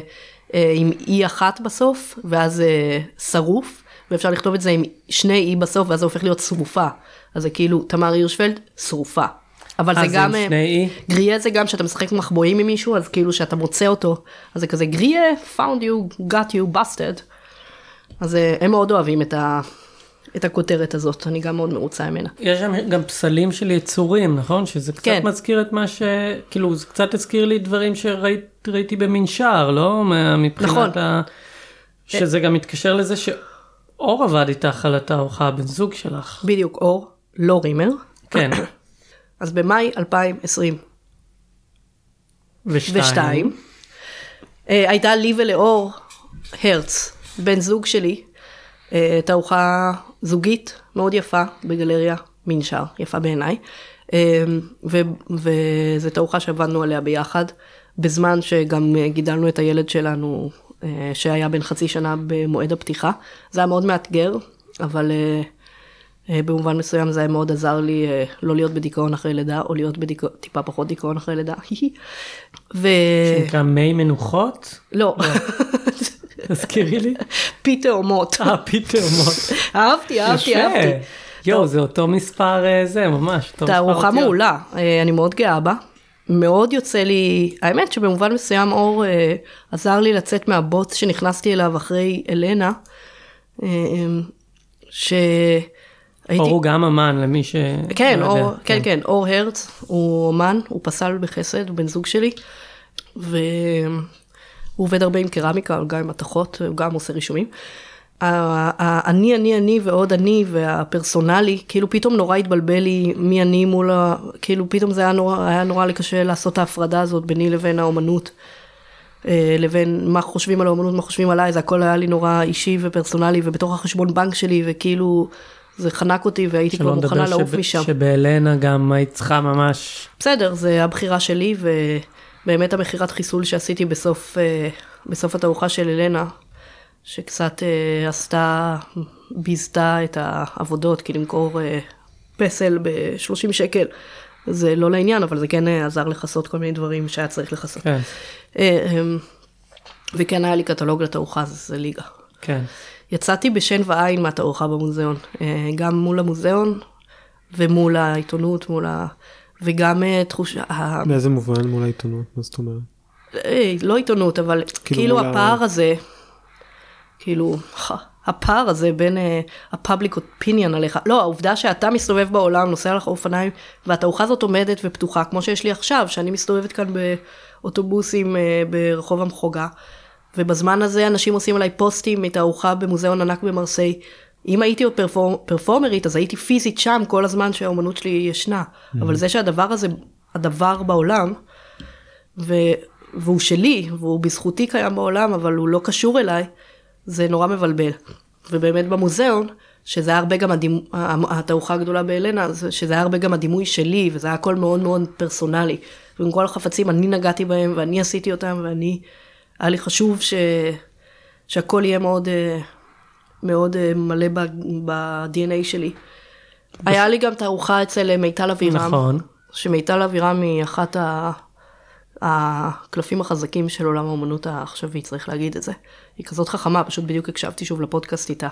אה, עם אי אחת בסוף, ואז אה, שרוף, ואפשר לכתוב את זה עם שני אי בסוף, ואז זה הופך להיות שרופה. אז זה כאילו תמר הירשפלד, שרופה. אבל אה, זה זה גם, אה? גריה זה גם שאתה משחק מחבואים עם מישהו, אז כאילו שאתה מוצא אותו, אז זה כזה גריה, found you, got you, busted. אז אה, הם מאוד אוהבים את, ה, את הכותרת הזאת, אני גם מאוד מרוצה ממנה. יש שם גם פסלים של יצורים, נכון? שזה קצת כן. מזכיר את מה ש... כאילו, זה קצת הזכיר לי דברים שראיתי במנשר, לא? מבחינת נכון. ה... שזה גם מתקשר לזה שאור עבד איתך על התערוכה, הבן זוג שלך. בדיוק, אור, לא רימר. כן. אז במאי 2022 ושתיים. אה, הייתה לי ולאור הרץ, בן זוג שלי, אה, תערוכה זוגית מאוד יפה בגלריה מנשר, יפה בעיניי, אה, ו- וזו תערוכה שעבדנו עליה ביחד, בזמן שגם גידלנו את הילד שלנו, שהיה בן חצי שנה במועד הפתיחה. זה היה מאוד מאתגר, אבל אה, אה, במובן מסוים זה היה מאוד עזר לי אה, לא להיות בדיכאון אחרי לידה, או להיות בדיכאון, טיפה פחות דיכאון אחרי לידה. ו... שנקרא מי מנוחות? לא, תזכירי לי. פי תאומות. אה, פיטר מוט. אהבתי, אהבתי, אהבתי. יואו, זה אותו מספר אה, זה, ממש. תערוכה. מעולה, אה, אני מאוד גאה בה. מאוד יוצא לי, האמת שבמובן מסוים אור אה, עזר לי לצאת מהבוץ שנכנסתי אליו אחרי אלנה, אה, שהייתי... אור הוא גם אמן למי ש... כן, לא אור, יודע, כן, כן, אור הרץ, הוא אומן, הוא פסל בחסד, הוא בן זוג שלי, והוא עובד הרבה עם קרמיקה, גם עם מתכות, הוא גם עושה רישומים. האני, אני, אני ועוד אני והפרסונלי, כאילו פתאום נורא התבלבל לי מי אני מול ה... כאילו פתאום זה היה נורא, היה נורא לי קשה לעשות את ההפרדה הזאת ביני לבין האומנות. אה, לבין מה חושבים על האומנות, מה חושבים עליי, זה הכל היה לי נורא אישי ופרסונלי ובתוך החשבון בנק שלי, וכאילו זה חנק אותי והייתי כבר מוכנה לעוף שב- משם. שבהלנה גם היית צריכה ממש... בסדר, זה הבחירה שלי, ובאמת המכירת חיסול שעשיתי בסוף, אה, בסוף התערוכה של אלנה, שקצת אה, עשתה, ביזתה את העבודות, כי למכור אה, פסל ב-30 שקל, זה לא לעניין, אבל זה כן אה, עזר לכסות כל מיני דברים שהיה צריך לכסות. כן, אה, אה, וכן היה לי קטלוג לתערוכה, אז זה ליגה. כן. יצאתי בשן ועין מהתערוכה במוזיאון, אה, גם מול המוזיאון ומול העיתונות, מול ה... וגם אה, תחושה, ה- באיזה מובן מול העיתונות? מה זאת אומרת? אה, לא עיתונות, אבל כאילו ה- הפער הזה, כאילו, הפער הזה בין אה, ה-public opinion עליך, לא, העובדה שאתה מסתובב בעולם, נוסע לך אופניים, והתערוכה הזאת עומדת ופתוחה, כמו שיש לי עכשיו, שאני מסתובבת כאן באוטובוסים אה, ברחוב המחוגה, ובזמן הזה אנשים עושים עליי פוסטים מתערוכה במוזיאון ענק במרסיי. אם הייתי פרפור, פרפורמרית, אז הייתי פיזית שם כל הזמן שהאומנות שלי ישנה. אבל זה שהדבר הזה, הדבר בעולם, ו, והוא שלי, והוא בזכותי קיים בעולם, אבל הוא לא קשור אליי, זה נורא מבלבל. ובאמת במוזיאון, שזה היה הרבה גם הדימ... התערוכה הגדולה באלנה, זה- שזה היה הרבה גם הדימוי שלי, וזה היה הכל מאוד מאוד פרסונלי. ועם כל החפצים, אני נגעתי בהם, ואני עשיתי אותם, ואני, היה לי חשוב ש... שהכל יהיה מאוד, אה, מאוד אה, מלא ב- ב-DNA שלי. היה לי גם תערוכה אצל מיטל אבירם. נכון. שמיטל אבירם היא אחת ה... הקלפים החזקים של עולם האומנות העכשווי, צריך להגיד את זה. היא כזאת חכמה, פשוט בדיוק הקשבתי שוב לפודקאסט איתה.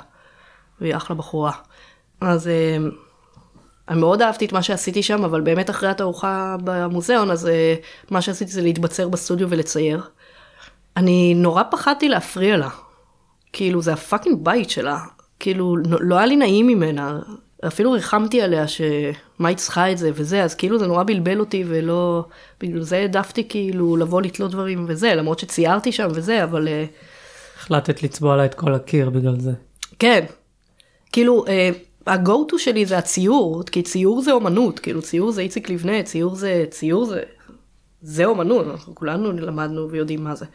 והיא אחלה בחורה. אז אה, אני מאוד אהבתי את מה שעשיתי שם, אבל באמת אחרי התערוכה במוזיאון, אז אה, מה שעשיתי זה להתבצר בסטודיו ולצייר. אני נורא פחדתי להפריע לה. כאילו, זה הפאקינג בית שלה. כאילו, לא היה לי נעים ממנה. אפילו ריחמתי עליה שמה היא צריכה את זה וזה, אז כאילו זה נורא בלבל אותי ולא... בגלל זה העדפתי כאילו לבוא לתלות דברים וזה, למרות שציירתי שם וזה, אבל אה, החלטת לצבוע לה את כל הקיר בגלל זה. כן. כאילו, אה, ה-go to שלי זה הציור, כי ציור זה אומנות, כאילו ציור זה איציק לבנה, ציור זה, ציור זה, זה אומנות, אנחנו כולנו למדנו ויודעים מה זה.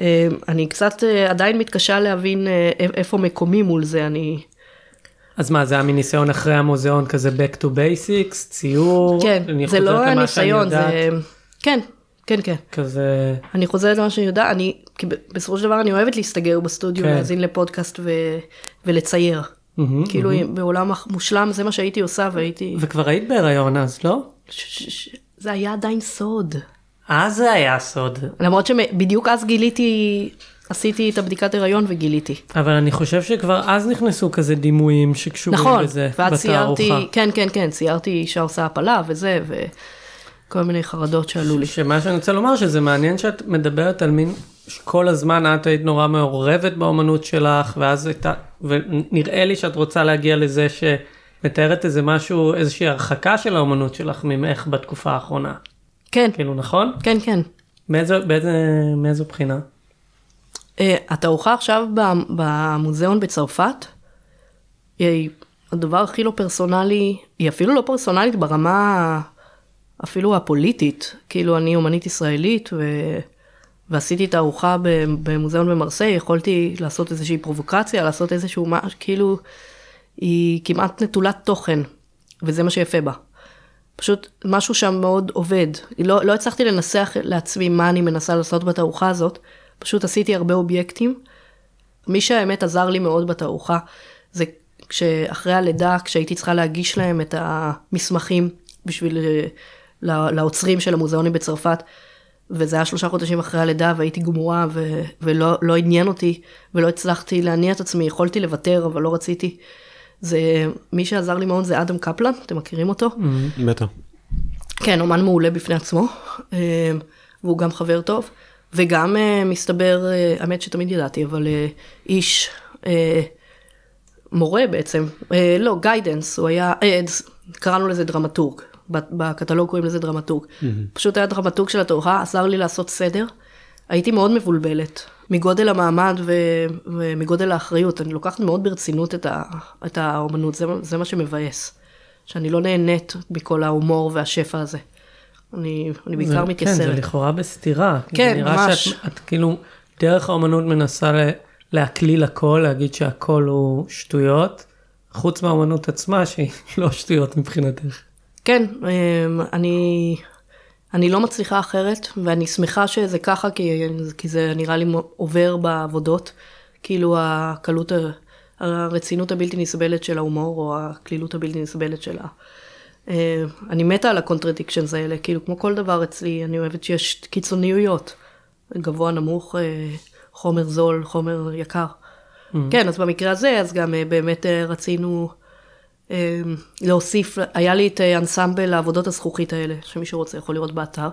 אה, אני קצת עדיין מתקשה להבין איפה מקומי מול זה, אני... אז מה, זה היה מניסיון אחרי המוזיאון כזה back to basics, ציור? כן, זה לא הניסיון, זה... כן, כן, כן. כזה, אני חוזרת למה שאני יודעת, אני, כי בסופו של דבר אני אוהבת להסתגר בסטודיו, כן. להאזין לפודקאסט ו, ולצייר. מהמם, כאילו מהמם. בעולם המושלם זה מה שהייתי עושה והייתי... וכבר היית בהיריון אז, לא? ש- ש- ש- זה היה עדיין סוד. אז זה היה סוד. למרות שבדיוק אז גיליתי עשיתי את הבדיקת הריון וגיליתי. אבל אני חושב שכבר אז נכנסו כזה דימויים שקשורים נכון, לזה ואז ציירתי, בתערוכה. כן, כן, כן, ציירתי אישה עושה הפלה וזה, וכל מיני חרדות שעלו לי. שמה שאני רוצה לומר שזה מעניין שאת מדברת על מין כל הזמן את היית נורא מעורבת באומנות שלך ואז הייתה ונראה לי שאת רוצה להגיע לזה שמתארת איזה משהו איזושהי הרחקה של האומנות שלך ממך בתקופה האחרונה כן, כאילו נכון כן, כן. מאיזו באיזה מאיזו בחינה התערוכה עכשיו ב- במוזיאון בצרפת, היא הדבר הכי לא פרסונלי, היא אפילו לא פרסונלית ברמה אפילו הפוליטית, כאילו אני אומנית ישראלית ו... ועשיתי תערוכה במוזיאון במרסיי, יכולתי לעשות איזושהי פרובוקציה, לעשות איזשהו משהו, כאילו, היא כמעט נטולת תוכן, וזה מה שיפה בה. פשוט משהו שם מאוד עובד. לא, לא הצלחתי לנסח לעצמי מה אני מנסה לעשות בתערוכה הזאת, פשוט עשיתי הרבה אובייקטים. מי שהאמת עזר לי מאוד בתערוכה, זה כשאחרי הלידה, כשהייתי צריכה להגיש להם את המסמכים בשביל לעוצרים של המוזיאונים בצרפת, וזה היה שלושה חודשים אחרי הלידה והייתי גמורה ו- ולא לא עניין אותי ולא הצלחתי להניע את עצמי, יכולתי לוותר אבל לא רציתי. זה, מי שעזר לי מאוד זה אדם קפלן, אתם מכירים אותו? בטח. כן, אומן מעולה בפני עצמו, אה, והוא גם חבר טוב, וגם אה, מסתבר, אה, האמת שתמיד ידעתי, אבל אה, איש, מורה בעצם, לא, guidance, הוא היה, קראנו לזה דרמטורג, בקטלוג קוראים לזה דרמטורג. פשוט היה דרמטורג של התערוכה, עזר לי לעשות סדר. הייתי מאוד מבולבלת, מגודל המעמד ו- ומגודל האחריות, אני לוקחת מאוד ברצינות את, ה- את האומנות, זה, זה מה שמבאס. שאני לא נהנית מכל ההומור והשפע הזה. אני, אני בעיקר זה- כן, זה מתייסרת. לכאורה בסתירה. כן, זה נראה ממש. שאת את כאילו, דרך האומנות מנסה ל- להקליל הכל, להגיד שהכל הוא שטויות, חוץ מהאומנות עצמה שהיא לא שטויות מבחינתך. כן, אמ, אני, אני לא מצליחה אחרת, ואני שמחה שזה ככה, כי, כי זה נראה לי עובר בעבודות. כאילו הקלות, הרצינות הבלתי נסבלת של ההומור, או הקלילות הבלתי נסבלת של ה... אה, אני מתה על ה contradictions האלה, כאילו כמו כל דבר אצלי, אני אוהבת שיש קיצוניויות. גבוה, נמוך, אה, חומר זול, חומר יקר. כן, אז במקרה הזה, אז גם אה, באמת רצינו להוסיף, היה לי את אנסמבל העבודות הזכוכית האלה, שמי שרוצה יכול לראות באתר,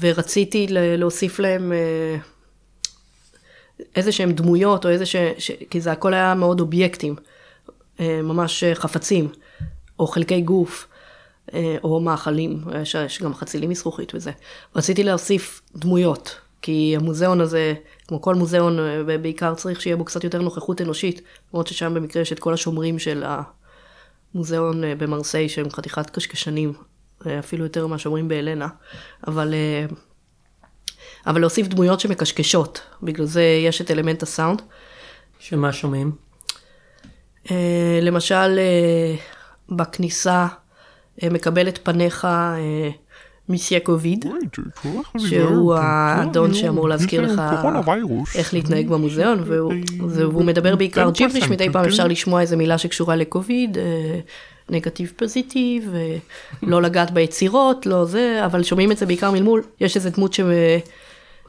ורציתי להוסיף להם איזה שהם דמויות, או איזה ש... ש... כי זה הכל היה מאוד אובייקטים, ממש חפצים, או חלקי גוף, או מאכלים, יש, יש גם חצילים מזכוכית וזה. רציתי להוסיף דמויות, כי המוזיאון הזה, כמו כל מוזיאון, אה, בעיקר צריך שיהיה בו קצת יותר נוכחות אנושית, למרות ששם במקרה יש את כל השומרים של המוזיאון אה, במרסיי, שהם חתיכת קשקשנים, אה, אפילו יותר מהשומרים באלנה, אבל... אה, אבל להוסיף דמויות שמקשקשות, בגלל זה יש את אלמנט הסאונד. שמה שומעים? אה, למשל, אה, בכניסה אה, מקבל את פניך אה, מיסיה קוביד, שהוא האדון שאמור להזכיר לך איך להתנהג במוזיאון, והוא, זה- והוא מדבר בעיקר ג'יבריש, מדי פעם אפשר לשמוע איזה מילה שקשורה לקוביד, אה, נגטיב פוזיטיב, אה, לא לגעת ביצירות, לא זה, אבל שומעים את זה בעיקר מלמול, יש איזה דמות ש...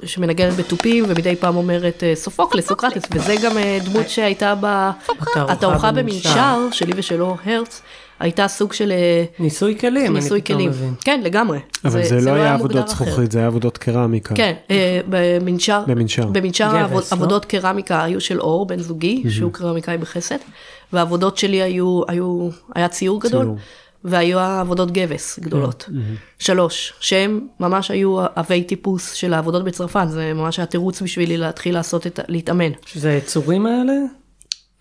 שמנגנת בתופים ומדי פעם אומרת אה, סופוקלס, סוקרטס, וזה גם אה, דמות שהייתה בתערוכה במנשר, שלי ושלו הרץ, הייתה סוג של אה, ניסוי כלים, ניסוי אני פתאום כלים. מבין. כן, לגמרי. אבל זה, לא היה מוגדר עבודות. זכוכית, זה היה עבודות קרמיקה. כן, אה, במנשר, במנשר. במנשר גבס, לא? עבודות קרמיקה היו של אור, בן זוגי, שהוא קרמיקאי בחסד, והעבודות שלי היו, היו, היה ציור גדול, ציור. והיו עבודות גבס גדולות. שלוש, שהם ממש היו עבי טיפוס של העבודות בצרפת, זה ממש היה תירוץ בשבילי להתחיל לעשות את, להתאמן. שזה היצורים האלה?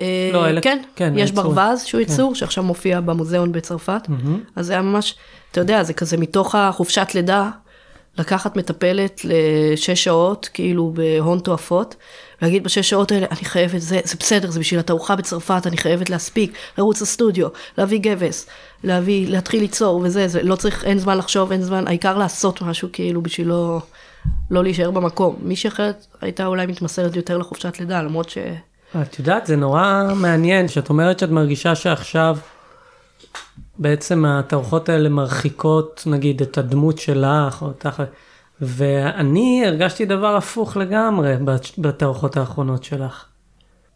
אה, לא, אלה- כן, כן, יש. ברווז שהוא יצור, שעכשיו מופיע במוזיאון בצרפת, אז זה היה ממש, אתה יודע, זה כזה מתוך החופשת לידה, לקחת מטפלת לשש שעות, כאילו בהון תועפות, להגיד בשש שעות האלה, אני חייבת, זה, זה בסדר, זה בשביל התערוכה בצרפת, אני חייבת להספיק, לרוץ לסטודיו, להביא גבס, להביא, להתחיל ליצור וזה, זה לא צריך, אין זמן לחשוב, אין זמן, העיקר לעשות משהו כאילו בשביל לא, לא להישאר במקום. מישהי אחרת הייתה אולי מתמסרת יותר לחופשת לידה, למרות ש... את יודעת, זה נורא מעניין שאת אומרת שאת מרגישה שעכשיו בעצם התערוכות האלה מרחיקות נגיד את הדמות שלך או אותך, ואני הרגשתי דבר הפוך לגמרי בת- בתערוכות האחרונות שלך.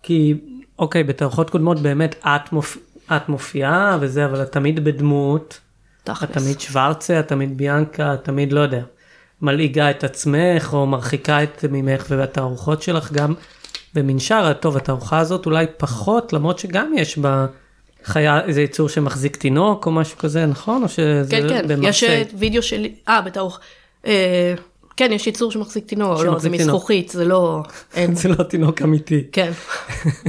כי, אוקיי, בתערוכות קודמות באמת את, מופ... את מופיעה וזה, אבל את תמיד בדמות. את תכלס. תמיד שוורצה, את תמיד ביאנקה, את תמיד לא יודע. מלעיגה את עצמך או מרחיקה את ממך ובתערוכות שלך גם במנשר, טוב התערוכה הזאת אולי פחות למרות שגם יש בה חיה איזה יצור שמחזיק תינוק או משהו כזה נכון או שזה כן, כן, במרסיי? יש אה, וידאו שלי, אה, בתערוך. אה, כן, יש יצור שמחזיק תינוק, לא, זה. מזכוכית, זה לא, אין, זה לא תינוק אמיתי. כן.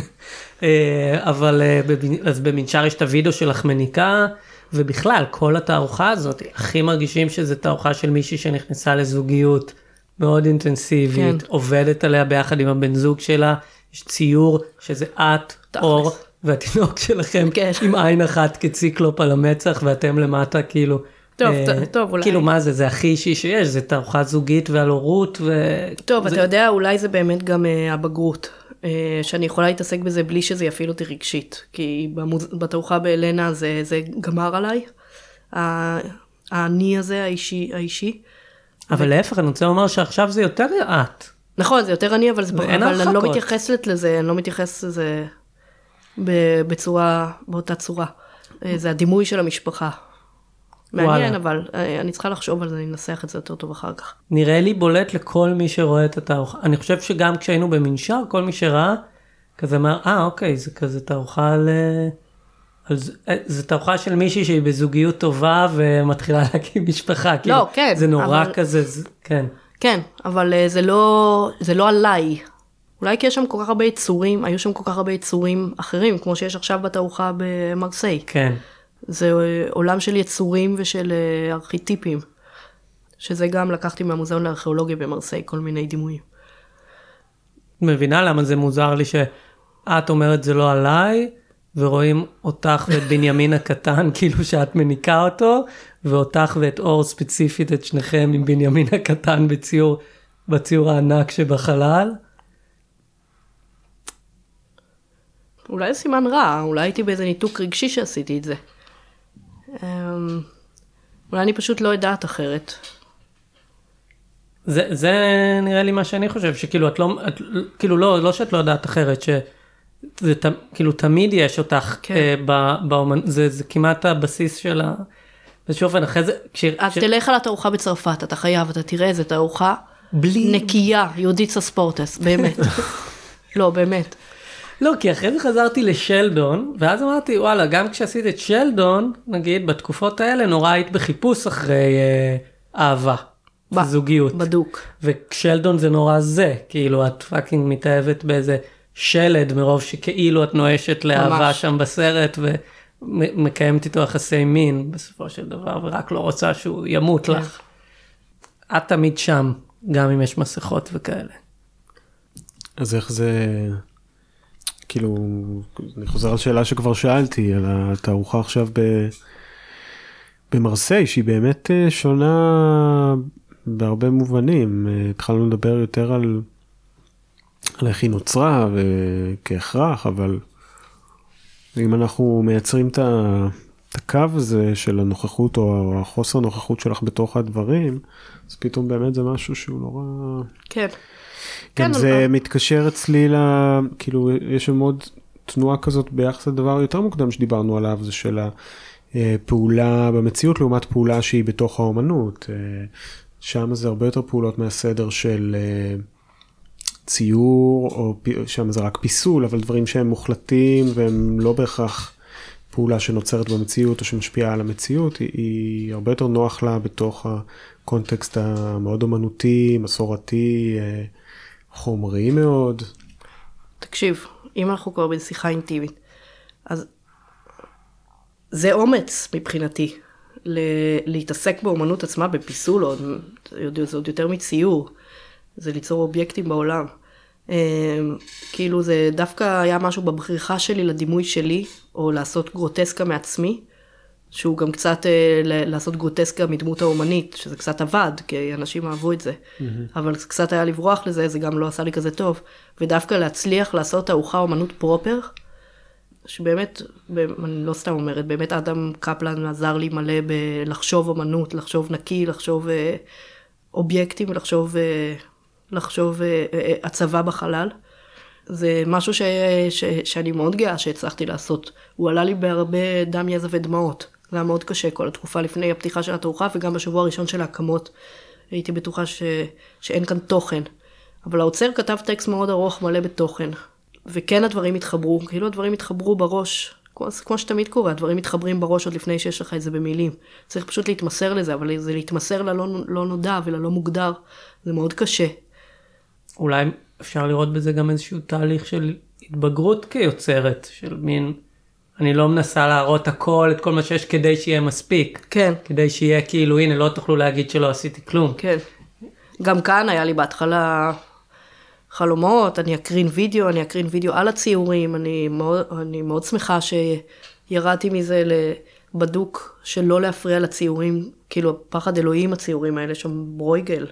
אה, אבל אה, אז במנשר יש את הוידאו שלך מניקה ובכלל כל התערוכה הזאת הכי מרגישים שזה תערוכה של מישהי שנכנסה לזוגיות מאוד אינטנסיבית כן. עובדת עליה ביחד עם הבן זוג שלה יש ציור שזה את תכלס. אור והתינוק שלכם כן. עם עין אחת כציקלופ על המצח ואתם למטה כאילו. טוב, אה, טוב, אולי. כאילו מה זה זה הכי אישי שיש זה תערוכה זוגית ועל הורות. ו... טוב, זה- אתה יודע, אולי זה באמת גם אה, הבגרות. אה, שאני יכולה להתעסק בזה בלי שזה יפעיל אותי רגשית. כי במוז... בתערוכה באלנה זה, זה גמר עליי. האני הזה, האישי, האישי. אבל להפך אני רוצה לומר שעכשיו זה יותר את. נכון, זה יותר אני, אבל, זה, אבל אני לא. מתייחסת לזה, אני לא מתייחסת לזה בצורה, באותה צורה. אה, זה הדימוי של המשפחה. מעניין, וואלה. אבל אה, אני צריכה לחשוב על זה, אני אנסח את זה יותר טוב אחר כך. נראה לי בולט לכל מי שרואה את התערוכה. אני חושב שגם כשהיינו במנשר, כל מי שראה, כזה אמר, אה, אוקיי, זה כזה תערוכה על... אה, על ז- אה, זה תערוכה של מישהי שהיא בזוגיות טובה ומתחילה להקים משפחה. כאילו, כן, זה נורא אבל- כזה, זה, כן. כן, אבל אה, זה לא, זה לא עליי. אולי כי יש שם כל כך הרבה יצורים, היו שם כל כך הרבה יצורים אחרים, כמו שיש עכשיו בתערוכה במרסיי. כן. זה אה, עולם של יצורים ושל ארכיטיפים. שזה גם לקחתי מהמוזיאון לארכיאולוגיה במרסיי, כל מיני דימויים. מבינה למה זה מוזר לי שאת אומרת זה לא עליי, ורואים אותך ואת בנימין הקטן, כאילו שאת מניקה אותו, ואותך ואת אור ספציפית, את שניכם עם בנימין הקטן בציור, בציור הענק שבחלל. אולי זה סימן רע, אולי הייתי באיזה ניתוק רגשי שעשיתי את זה. אמ, אולי אני פשוט לא יודעת אחרת. זה, זה נראה לי מה שאני חושב, שכאילו את לא, את, כאילו לא, לא שאת לא יודעת אחרת, שזה ת, כאילו תמיד יש אותך כן. אה, ב, באומנ... זה, זה כמעט הבסיס של ה... באיזשהו אופן, אחרי זה, כש... אז כש- תלך על התערוכה בצרפת, אתה חייב, אתה תראה איזה תערוכה בלי... נקייה, יהודית ספורטס, באמת. לא, באמת. לא, כי אחרי זה חזרתי לשלדון, ואז אמרתי, וואלה, גם כשעשית את שלדון, נגיד, בתקופות האלה, נורא היית בחיפוש אחרי אה, אהבה, ב- זוגיות. בדוק. ושלדון זה נורא זה, כאילו, את פאקינג מתאהבת באיזה שלד, מרוב שכאילו את נואשת לאהבה ממש. שם בסרט, ומקיימת איתו יחסי מין, בסופו של דבר, ורק לא רוצה שהוא ימות כן. לך. את תמיד שם, גם אם יש מסכות וכאלה. אז איך זה, כאילו, אני חוזר על שאלה שכבר שאלתי, על התערוכה עכשיו ב... במרסיי, שהיא באמת אה, שונה בהרבה מובנים. אה, התחלנו לדבר יותר על, על איך היא נוצרה וכהכרח, אבל אם אנחנו מייצרים את הקו הזה של הנוכחות או החוסר נוכחות שלך בתוך הדברים, אז פתאום באמת זה משהו שהוא נורא... כן. גם כן, זה אבל- מתקשר אצלי ל... כאילו יש שם עוד תנועה כזאת ביחס לדבר יותר מוקדם שדיברנו עליו זה של הפעולה במציאות לעומת פעולה שהיא בתוך האומנות. אה, שם זה הרבה יותר פעולות מהסדר של אה, ציור או שם זה רק פיסול אבל דברים שהם מוחלטים והם לא בהכרח פעולה שנוצרת במציאות או שמשפיעה על המציאות היא, היא הרבה יותר נוח לה בתוך הקונטקסט המאוד אומנותי מסורתי. אה, חומרי מאוד. תקשיב, אם אנחנו כבר בשיחה אינטימית, אז זה אומץ מבחינתי, להתעסק באומנות עצמה, בפיסול, זה עוד יותר מציור, זה ליצור אובייקטים בעולם. אמ, כאילו זה דווקא היה משהו בבריחה שלי לדימוי שלי, או לעשות גרוטסקה מעצמי, שהוא גם קצת אה, לעשות גרוטסקה מדמות האומנית, שזה קצת עבד, כי אנשים אהבו את זה. אבל זה קצת היה לברוח לזה, זה גם לא עשה לי כזה טוב. ודווקא להצליח לעשות תערוכה אומנות פרופר, שבאמת, אני לא סתם אומרת, באמת אדם קפלן עזר לי מלא בלחשוב אומנות, לחשוב נקי, לחשוב אה, אובייקטים ולחשוב אה, לחשוב אה, אה, הצבה בחלל. זה משהו ש, ש, שאני מאוד גאה שהצלחתי לעשות. הוא עלה לי בהרבה דם, יזע ודמעות. זה היה מאוד קשה כל התקופה לפני הפתיחה של התערוכה וגם בשבוע הראשון של ההקמות. הייתי בטוחה ש, שאין כאן תוכן. אבל האוצר כתב טקסט מאוד ארוך מלא בתוכן. וכן הדברים התחברו, כאילו הדברים התחברו בראש, כמו, כמו שתמיד קורה, הדברים מתחברים בראש עוד לפני שיש לך את זה במילים. צריך פשוט להתמסר לזה, אבל זה להתמסר ללא לא נודע וללא מוגדר, זה מאוד קשה. אולי אפשר לראות בזה גם איזשהו תהליך של התבגרות כיוצרת, של מין, אני לא מנסה להראות הכל, את כל מה שיש כדי שיהיה מספיק. כן. כדי שיהיה כאילו, הנה, לא תוכלו להגיד שלא עשיתי כלום. כן. גם כאן היה לי בהתחלה חלומות, אני אקרין וידאו, אני אקרין וידאו על הציורים, אני מאוד, אני מאוד שמחה שירדתי מזה לבדוק שלא להפריע לציורים, כאילו פחד אלוהים הציורים האלה, שם ברויגל.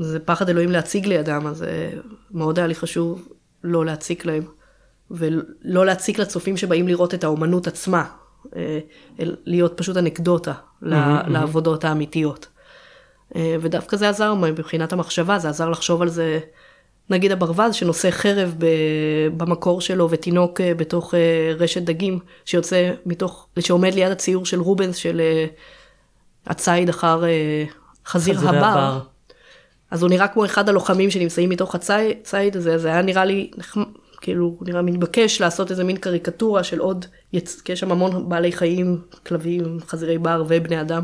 זה פחד אלוהים להציג לידם, אז אה, מאוד היה לי חשוב לא להציק להם, ולא להציק לצופים שבאים לראות את האומנות עצמה, אה, להיות פשוט אנקדוטה לעבודות האמיתיות. אה, ודווקא זה עזר מבחינת המחשבה, זה עזר לחשוב על זה, נגיד הברווז שנושא חרב במקור שלו ותינוק בתוך רשת דגים שיוצא מתוך, שעומד ליד הציור של רובנס של הציד אחר חזיר הבר. הבר. אז הוא נראה כמו אחד הלוחמים שנמצאים מתוך הציד הזה, זה היה נראה לי, כאילו, הוא נראה מתבקש לעשות איזה מין קריקטורה של עוד, יצ... כי יש שם המון בעלי חיים, כלבים, חזירי בר ובני אדם,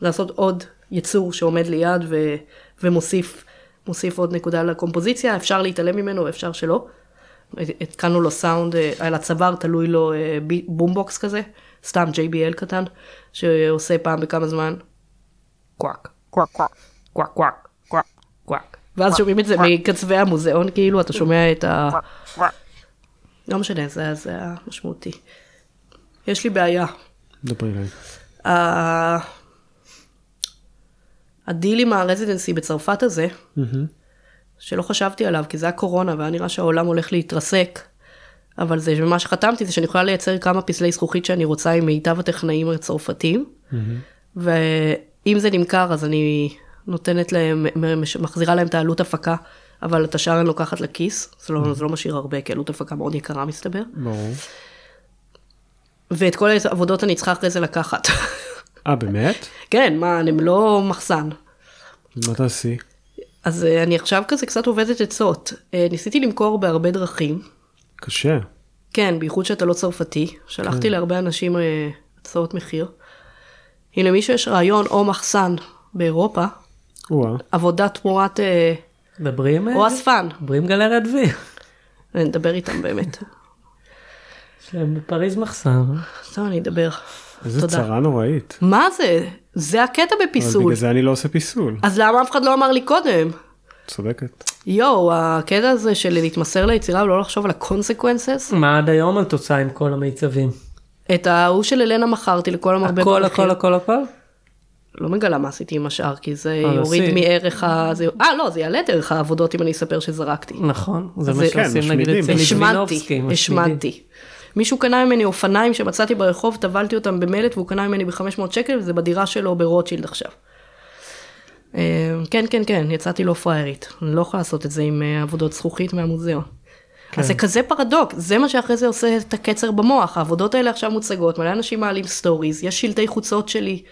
לעשות עוד יצור שעומד ליד ו... ומוסיף מוסיף עוד נקודה לקומפוזיציה, אפשר להתעלם ממנו, אפשר שלא. התקנו לו סאונד, אה, על הצוואר תלוי לו אה, בומבוקס כזה, סתם JBL קטן, שעושה פעם בכמה זמן קוואק, קוואק, קוואק, קוואק. קוואק. ואז שומעים את זה מקצווי המוזיאון, כאילו, אתה שומע את ה... לא משנה, זה, היה משמעותי. יש לי בעיה. דברי אליי. הדיל עם ה residency בצרפת הזה, שלא חשבתי עליו, כי זה היה קורונה, והיה נראה שהעולם הולך להתרסק, אבל זה מה שחתמתי, זה שאני יכולה לייצר כמה פסלי זכוכית שאני רוצה עם מיטב הטכנאים הצרפתיים, ואם זה נמכר, אז אני נותנת להם, מחזירה להם את העלות הפקה, אבל את השאר אני לוקחת לכיס, זה לא, זה לא משאיר הרבה, כי עלות הפקה מאוד יקרה מסתבר. ברור. ואת כל העבודות אני צריכה אחרי זה לקחת. אה, באמת? כן, מה, הם לא מחסן. מה תעשי? אז אה, אני עכשיו כזה קצת עובדת עצות. אה, ניסיתי למכור בהרבה דרכים. קשה. כן, בייחוד שאתה לא צרפתי. שלחתי כן. להרבה אנשים אה, הצעות מחיר. אם למישהו יש רעיון או מחסן באירופה, עבודה תמורת... מדברים? או אספן. מדברים גלריית וי. נדבר איתם באמת. יש להם בפריז מחסן. טוב, אני אדבר. איזה צרה נוראית. מה זה? זה הקטע בפיסול. בגלל זה אני לא עושה פיסול. אז למה אף אחד לא אמר לי קודם? צודקת. יואו, הקטע הזה של להתמסר ליצירה ולא לחשוב על ה consequences. מה עד היום את עושה עם כל המיצבים? את ההוא של אלנה מכרתי לכל המרבה הכל, הכל, הכל, הכל? לא מגלה מה עשיתי עם השאר, כי זה אה, יוריד מערך ה... אה, לא, זה יעלה את ערך העבודות אם אני אספר שזרקתי. נכון, זה מה שעושים נגיד אצל ליטבינובסקי. השמנתי. מישהו קנה ממני אופניים שמצאתי ברחוב, טבלתי אותם במלט והוא קנה ממני ב-500 שקל וזה בדירה שלו ברוטשילד עכשיו. אה, כן, כן, כן, יצאתי לא פריירית. אני לא יכולה לעשות את זה עם אה, עבודות זכוכית מהמוזיאון. כן. אז זה כזה פרדוקס, זה מה שאחרי זה עושה את הקצר במוח, העבודות האלה עכשיו מוצגות, מלא אנשים מעלים סטוריז, יש שלטי חוצות שלי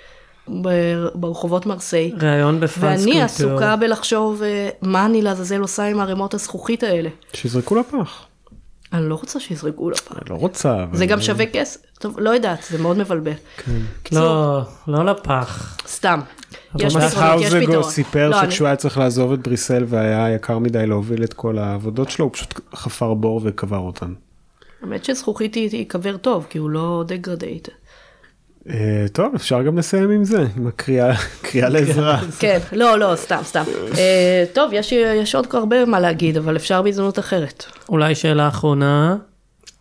ברחובות מרסיי. ראיון ב France Culture. ואני עסוקה בלחשוב אה, מה אני לעזאזל עושה עם ערימות הזכוכית האלה. שיזרקו לפח. אני לא רוצה שיזרקו לפח. אני לא רוצה. אבל... זה גם שווה כסף, טוב, לא יודעת, זה מאוד מבלבל. כן. לא, לא לפח. סתם. יש פתרון, יש פתרון. האוזגו סיפר לא, שכשהוא היה צריך לעזוב את בריסל והיה יקר מדי להוביל את כל העבודות שלו, הוא פשוט חפר בור וקבר אותן. האמת שזכוכית היא קבר טוב, כי הוא לא דגרדייט. אה, טוב, אפשר גם לסיים עם זה, עם הקריאה לעזרה. כן, לא, לא, סתם, סתם. אה, טוב, יש עוד הרבה מה להגיד, אבל אפשר בהזדמנות אחרת. אולי שאלה אחרונה,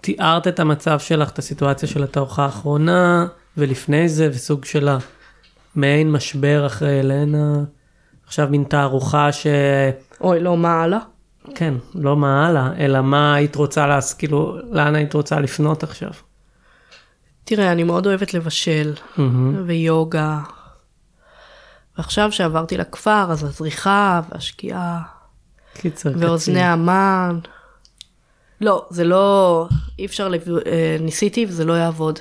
תיארת את המצב שלך, את הסיטואציה של התערוכה האחרונה, ולפני זה, וסוג של מעין משבר אחרי אלנה, עכשיו מין תערוכה ש... אוי, לא, מה הלאה? כן, לא מה הלאה, אלא מה היית רוצה, להס... כאילו, לאן היית רוצה לפנות עכשיו? תראה, אני מאוד אוהבת לבשל, mm-hmm. ויוגה, ועכשיו שעברתי לכפר, אז הזריחה והשקיעה קיצר, ואוזני המן. לא, זה לא, אי אפשר, לב... אה, ניסיתי וזה לא יעבוד.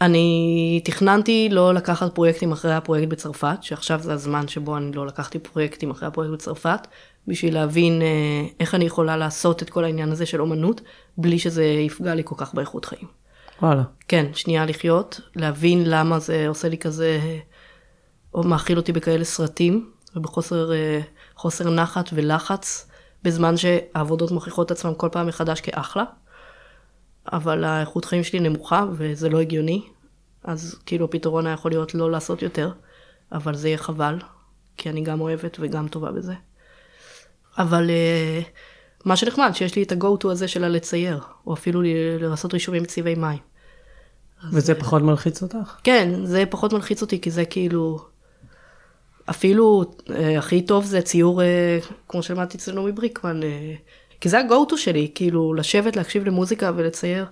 אני תכננתי לא לקחת פרויקטים אחרי הפרויקט בצרפת, שעכשיו זה הזמן שבו אני לא לקחתי פרויקטים אחרי הפרויקט בצרפת, בשביל להבין אה, איך אני יכולה לעשות את כל העניין הזה של אומנות, בלי שזה יפגע לי כל כך באיכות חיים. וואלה. כן, שנייה לחיות, להבין למה זה עושה לי כזה, או מאכיל אותי בכאלה סרטים, ובחוסר אה, נחת ולחץ, בזמן שהעבודות מוכיחות עצמן כל פעם מחדש כאחלה, אבל האיכות חיים שלי נמוכה וזה לא הגיוני, אז כאילו הפתרון היה יכול להיות לא לעשות יותר, אבל זה יהיה חבל, כי אני גם אוהבת וגם טובה בזה. אבל אה, מה שנחמד, שיש לי את ה-go to הזה של הלצייר, או אפילו לעשות רישומים בצבעי מים. וזה פחות מלחיץ אותך? כן, זה פחות מלחיץ אותי, כי זה כאילו... אפילו אה, הכי טוב זה ציור, אה, כמו שלמדתי אצל נעמי בריקמן, אה, כי זה ה-go to שלי, כאילו, לשבת, להקשיב למוזיקה ולצייר.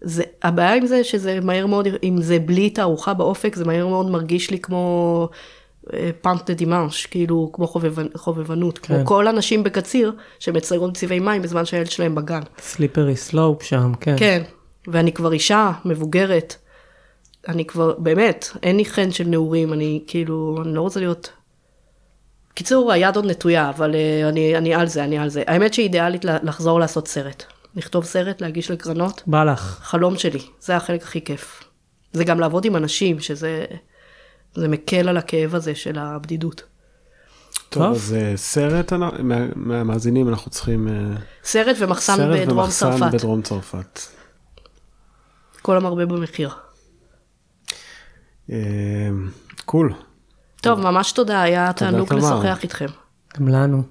זה, הבעיה עם זה שזה מהר מאוד, אם זה בלי תערוכה באופק, זה מהר מאוד מרגיש לי כמו peintre de dimanche, כאילו, כמו חובבנ, חובבנות, כן. כמו כל הנשים בקציר שמציירות בצבעי מים בזמן שהילד שלהם בגן. slippery slope שם, כן. כן, ואני כבר אישה מבוגרת, אני כבר, באמת, אין לי חן של נעורים, אני כאילו, אני לא רוצה להיות... קיצור, היד עוד נטויה, אבל uh, אני, אני על זה, אני על זה. האמת שאידיאלית לחזור לעשות סרט. לכתוב סרט, להגיש לקרנות, בא לך. חלום שלי, זה החלק הכי כיף. זה גם לעבוד עם אנשים, שזה זה מקל על הכאב הזה של הבדידות. טוב, טוב. אז אה, סרט, מהמאזינים אנחנו צריכים אה, סרט ומחסן סרט בדרום ומחסן צרפת, בדרום צרפת. כל המרבה במחיר. אה, קול. טוב, ממש תודה, היה תענוג. לשוחח איתכם. גם לנו.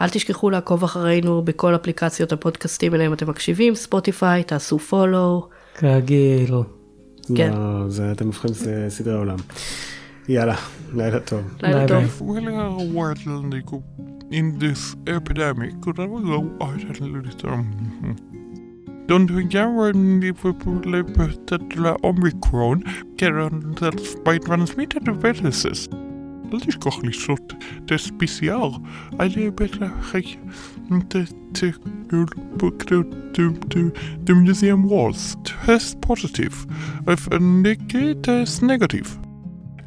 אל תשכחו לעקוב אחרינו בכל אפליקציות הפודקאסטים אליהם אתם מקשיבים, ספוטיפיי, תעשו פולו. כרגיל. כן. לא, זה, אתם הופכים ס- סדרי עולם. יאללה, לילה טוב. לילה ביי טוב. ביי. Well, world liksom in this epidemic och det var ju att liksom de jämför med omikron kan det smittade viruses. Det ska liksom det special. Eller bättre inte till the museum walls. test positive if a negative negative.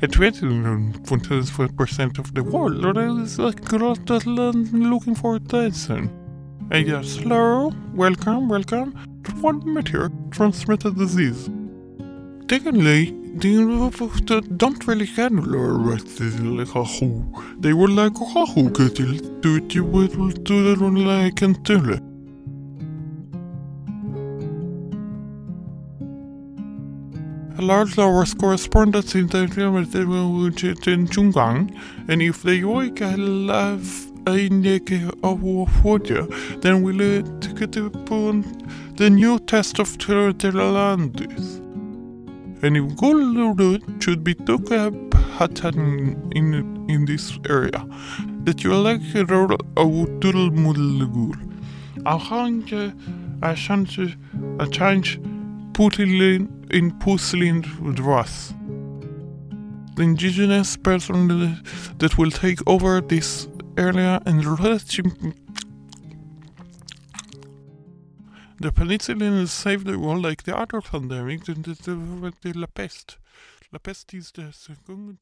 It's written on percent of the world, or is a lot land looking for soon. And yes, hello, welcome, welcome to one meteor transmitted disease. Secondly, de don't really handle with They were like hahu kettle to the little to the like and tell. A large was correspondence in the which is in Chunggang, and if they the yoika love a neck of water, then we let the new test of the land. And if gold should be took up in, in in this area, that you like a of doodle muddle I can't, I change porcelain in porcelain vase. The indigenous person that will take over this area and the penicillin has saved the world like the other pandemic, the, the, the, the, La Peste. La Peste is the second.